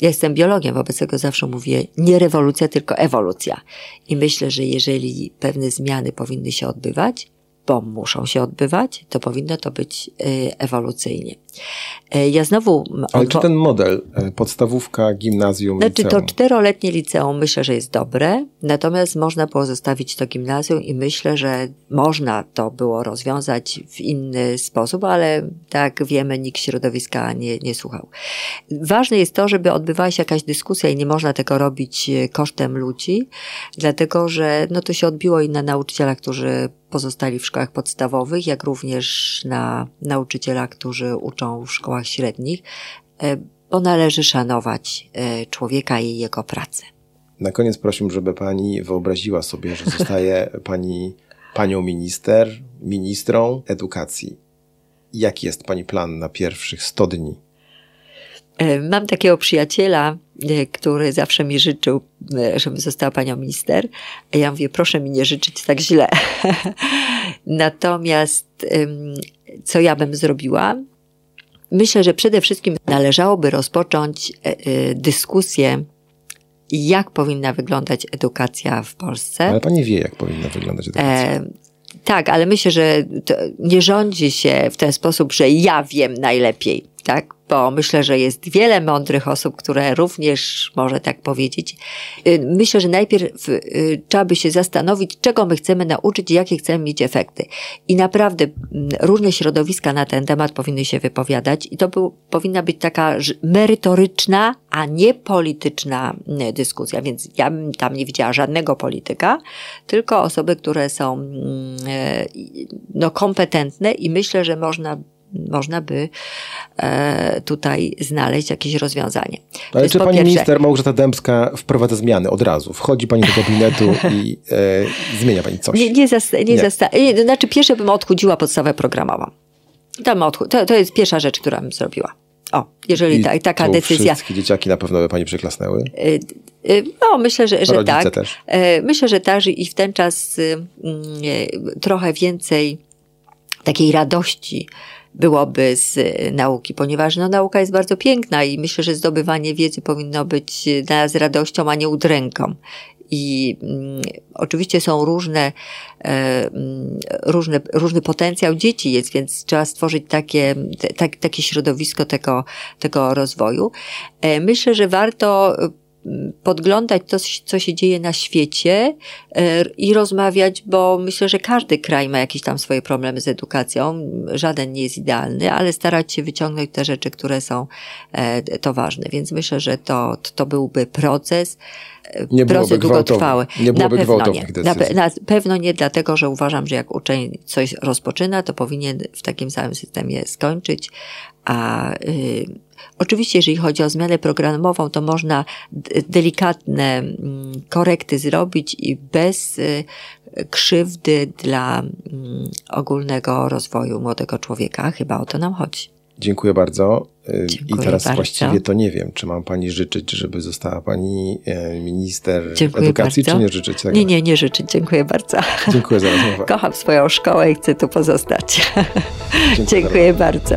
ja jestem biologiem, wobec tego zawsze mówię nie rewolucja, tylko ewolucja. I myślę, że jeżeli pewne zmiany powinny się odbywać, bo muszą się odbywać, to powinno to być y, ewolucyjnie. E, ja znowu. Ale czy ten model, e, podstawówka, gimnazjum, Znaczy liceum? to czteroletnie liceum myślę, że jest dobre, natomiast można było zostawić to gimnazjum i myślę, że można to było rozwiązać w inny sposób, ale tak wiemy, nikt środowiska nie, nie słuchał. Ważne jest to, żeby odbywała się jakaś dyskusja i nie można tego robić e, kosztem ludzi, dlatego że no to się odbiło i na nauczycielach, którzy pozostali w szkołach podstawowych, jak również na nauczycielach, którzy uczą w szkołach średnich, e, bo należy szanować e, człowieka i jego pracę. Na koniec prosiłbym, żeby pani wyobraziła sobie, że zostaje (laughs) pani panią minister, ministrą edukacji. Jaki jest pani plan na pierwszych 100 dni? E, mam takiego przyjaciela, który zawsze mi życzył, żebym została panią minister. A ja mówię, proszę mi nie życzyć tak źle. (laughs) Natomiast co ja bym zrobiła? Myślę, że przede wszystkim należałoby rozpocząć dyskusję jak powinna wyglądać edukacja w Polsce. Ale pani wie, jak powinna wyglądać edukacja. E, tak, ale myślę, że nie rządzi się w ten sposób, że ja wiem najlepiej, tak? bo myślę, że jest wiele mądrych osób, które również, może tak powiedzieć, y, myślę, że najpierw y, trzeba by się zastanowić, czego my chcemy nauczyć i jakie chcemy mieć efekty. I naprawdę mm, różne środowiska na ten temat powinny się wypowiadać i to był, powinna być taka merytoryczna, a nie polityczna mm, dyskusja, więc ja bym tam nie widziała żadnego polityka, tylko osoby, które są mm, e, no, kompetentne i myślę, że można można by e, tutaj znaleźć jakieś rozwiązanie. Ale czy pani pierwsze. minister Małgorzata Dębska wprowadza zmiany od razu? Wchodzi pani do gabinetu (laughs) i e, zmienia pani coś? Nie, nie, zasta, nie, nie. Zasta, nie, znaczy pierwsze bym odchudziła podstawę programową. Tam odchud, to, to jest pierwsza rzecz, która bym zrobiła. O, jeżeli I ta, taka decyzja. Wszystkie dzieciaki na pewno by pani przyklasnęły? E, e, no, myślę, że, że tak. Też. Myślę, że tak i w ten czas mm, trochę więcej takiej radości byłoby z e, nauki, ponieważ no, nauka jest bardzo piękna i myślę, że zdobywanie wiedzy powinno być dla nas radością, a nie udręką. I mm, oczywiście są różne, e, mm, różne, różny potencjał dzieci jest, więc trzeba stworzyć takie, tak, takie środowisko tego, tego rozwoju. E, myślę, że warto podglądać to, co się dzieje na świecie e, i rozmawiać, bo myślę, że każdy kraj ma jakieś tam swoje problemy z edukacją. Żaden nie jest idealny, ale starać się wyciągnąć te rzeczy, które są e, to ważne. Więc myślę, że to, to byłby proces. E, nie proces długotrwały. Nie byłoby na pewno nie. Na, na, pewno nie, dlatego że uważam, że jak uczeń coś rozpoczyna, to powinien w takim samym systemie skończyć, a y, Oczywiście, jeżeli chodzi o zmianę programową, to można delikatne mm, korekty zrobić i bez y, krzywdy dla mm, ogólnego rozwoju młodego człowieka. Chyba o to nam chodzi. Dziękuję bardzo. Y, Dziękuję I teraz bardzo. właściwie to nie wiem, czy mam pani życzyć, żeby została pani e, minister Dziękuję edukacji, bardzo. czy nie życzyć tego? Nie, nie, nie życzyć. Dziękuję bardzo. Dziękuję za rozmowę. (laughs) Kocham swoją szkołę i chcę tu pozostać. Dziękuję, (laughs) Dziękuję bardzo.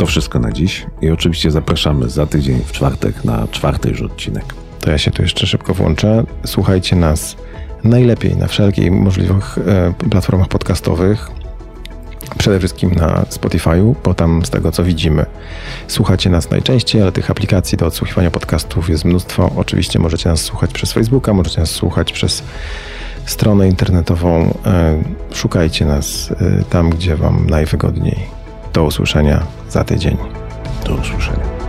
To wszystko na dziś i oczywiście zapraszamy za tydzień w czwartek na czwarty już odcinek. To ja się tu jeszcze szybko włączę. Słuchajcie nas najlepiej na wszelkich możliwych e, platformach podcastowych. Przede wszystkim na Spotify'u, bo tam z tego co widzimy słuchacie nas najczęściej, ale tych aplikacji do odsłuchiwania podcastów jest mnóstwo. Oczywiście możecie nas słuchać przez Facebooka, możecie nas słuchać przez stronę internetową. E, szukajcie nas e, tam, gdzie Wam najwygodniej. Do usłyszenia za tydzień. Do usłyszenia.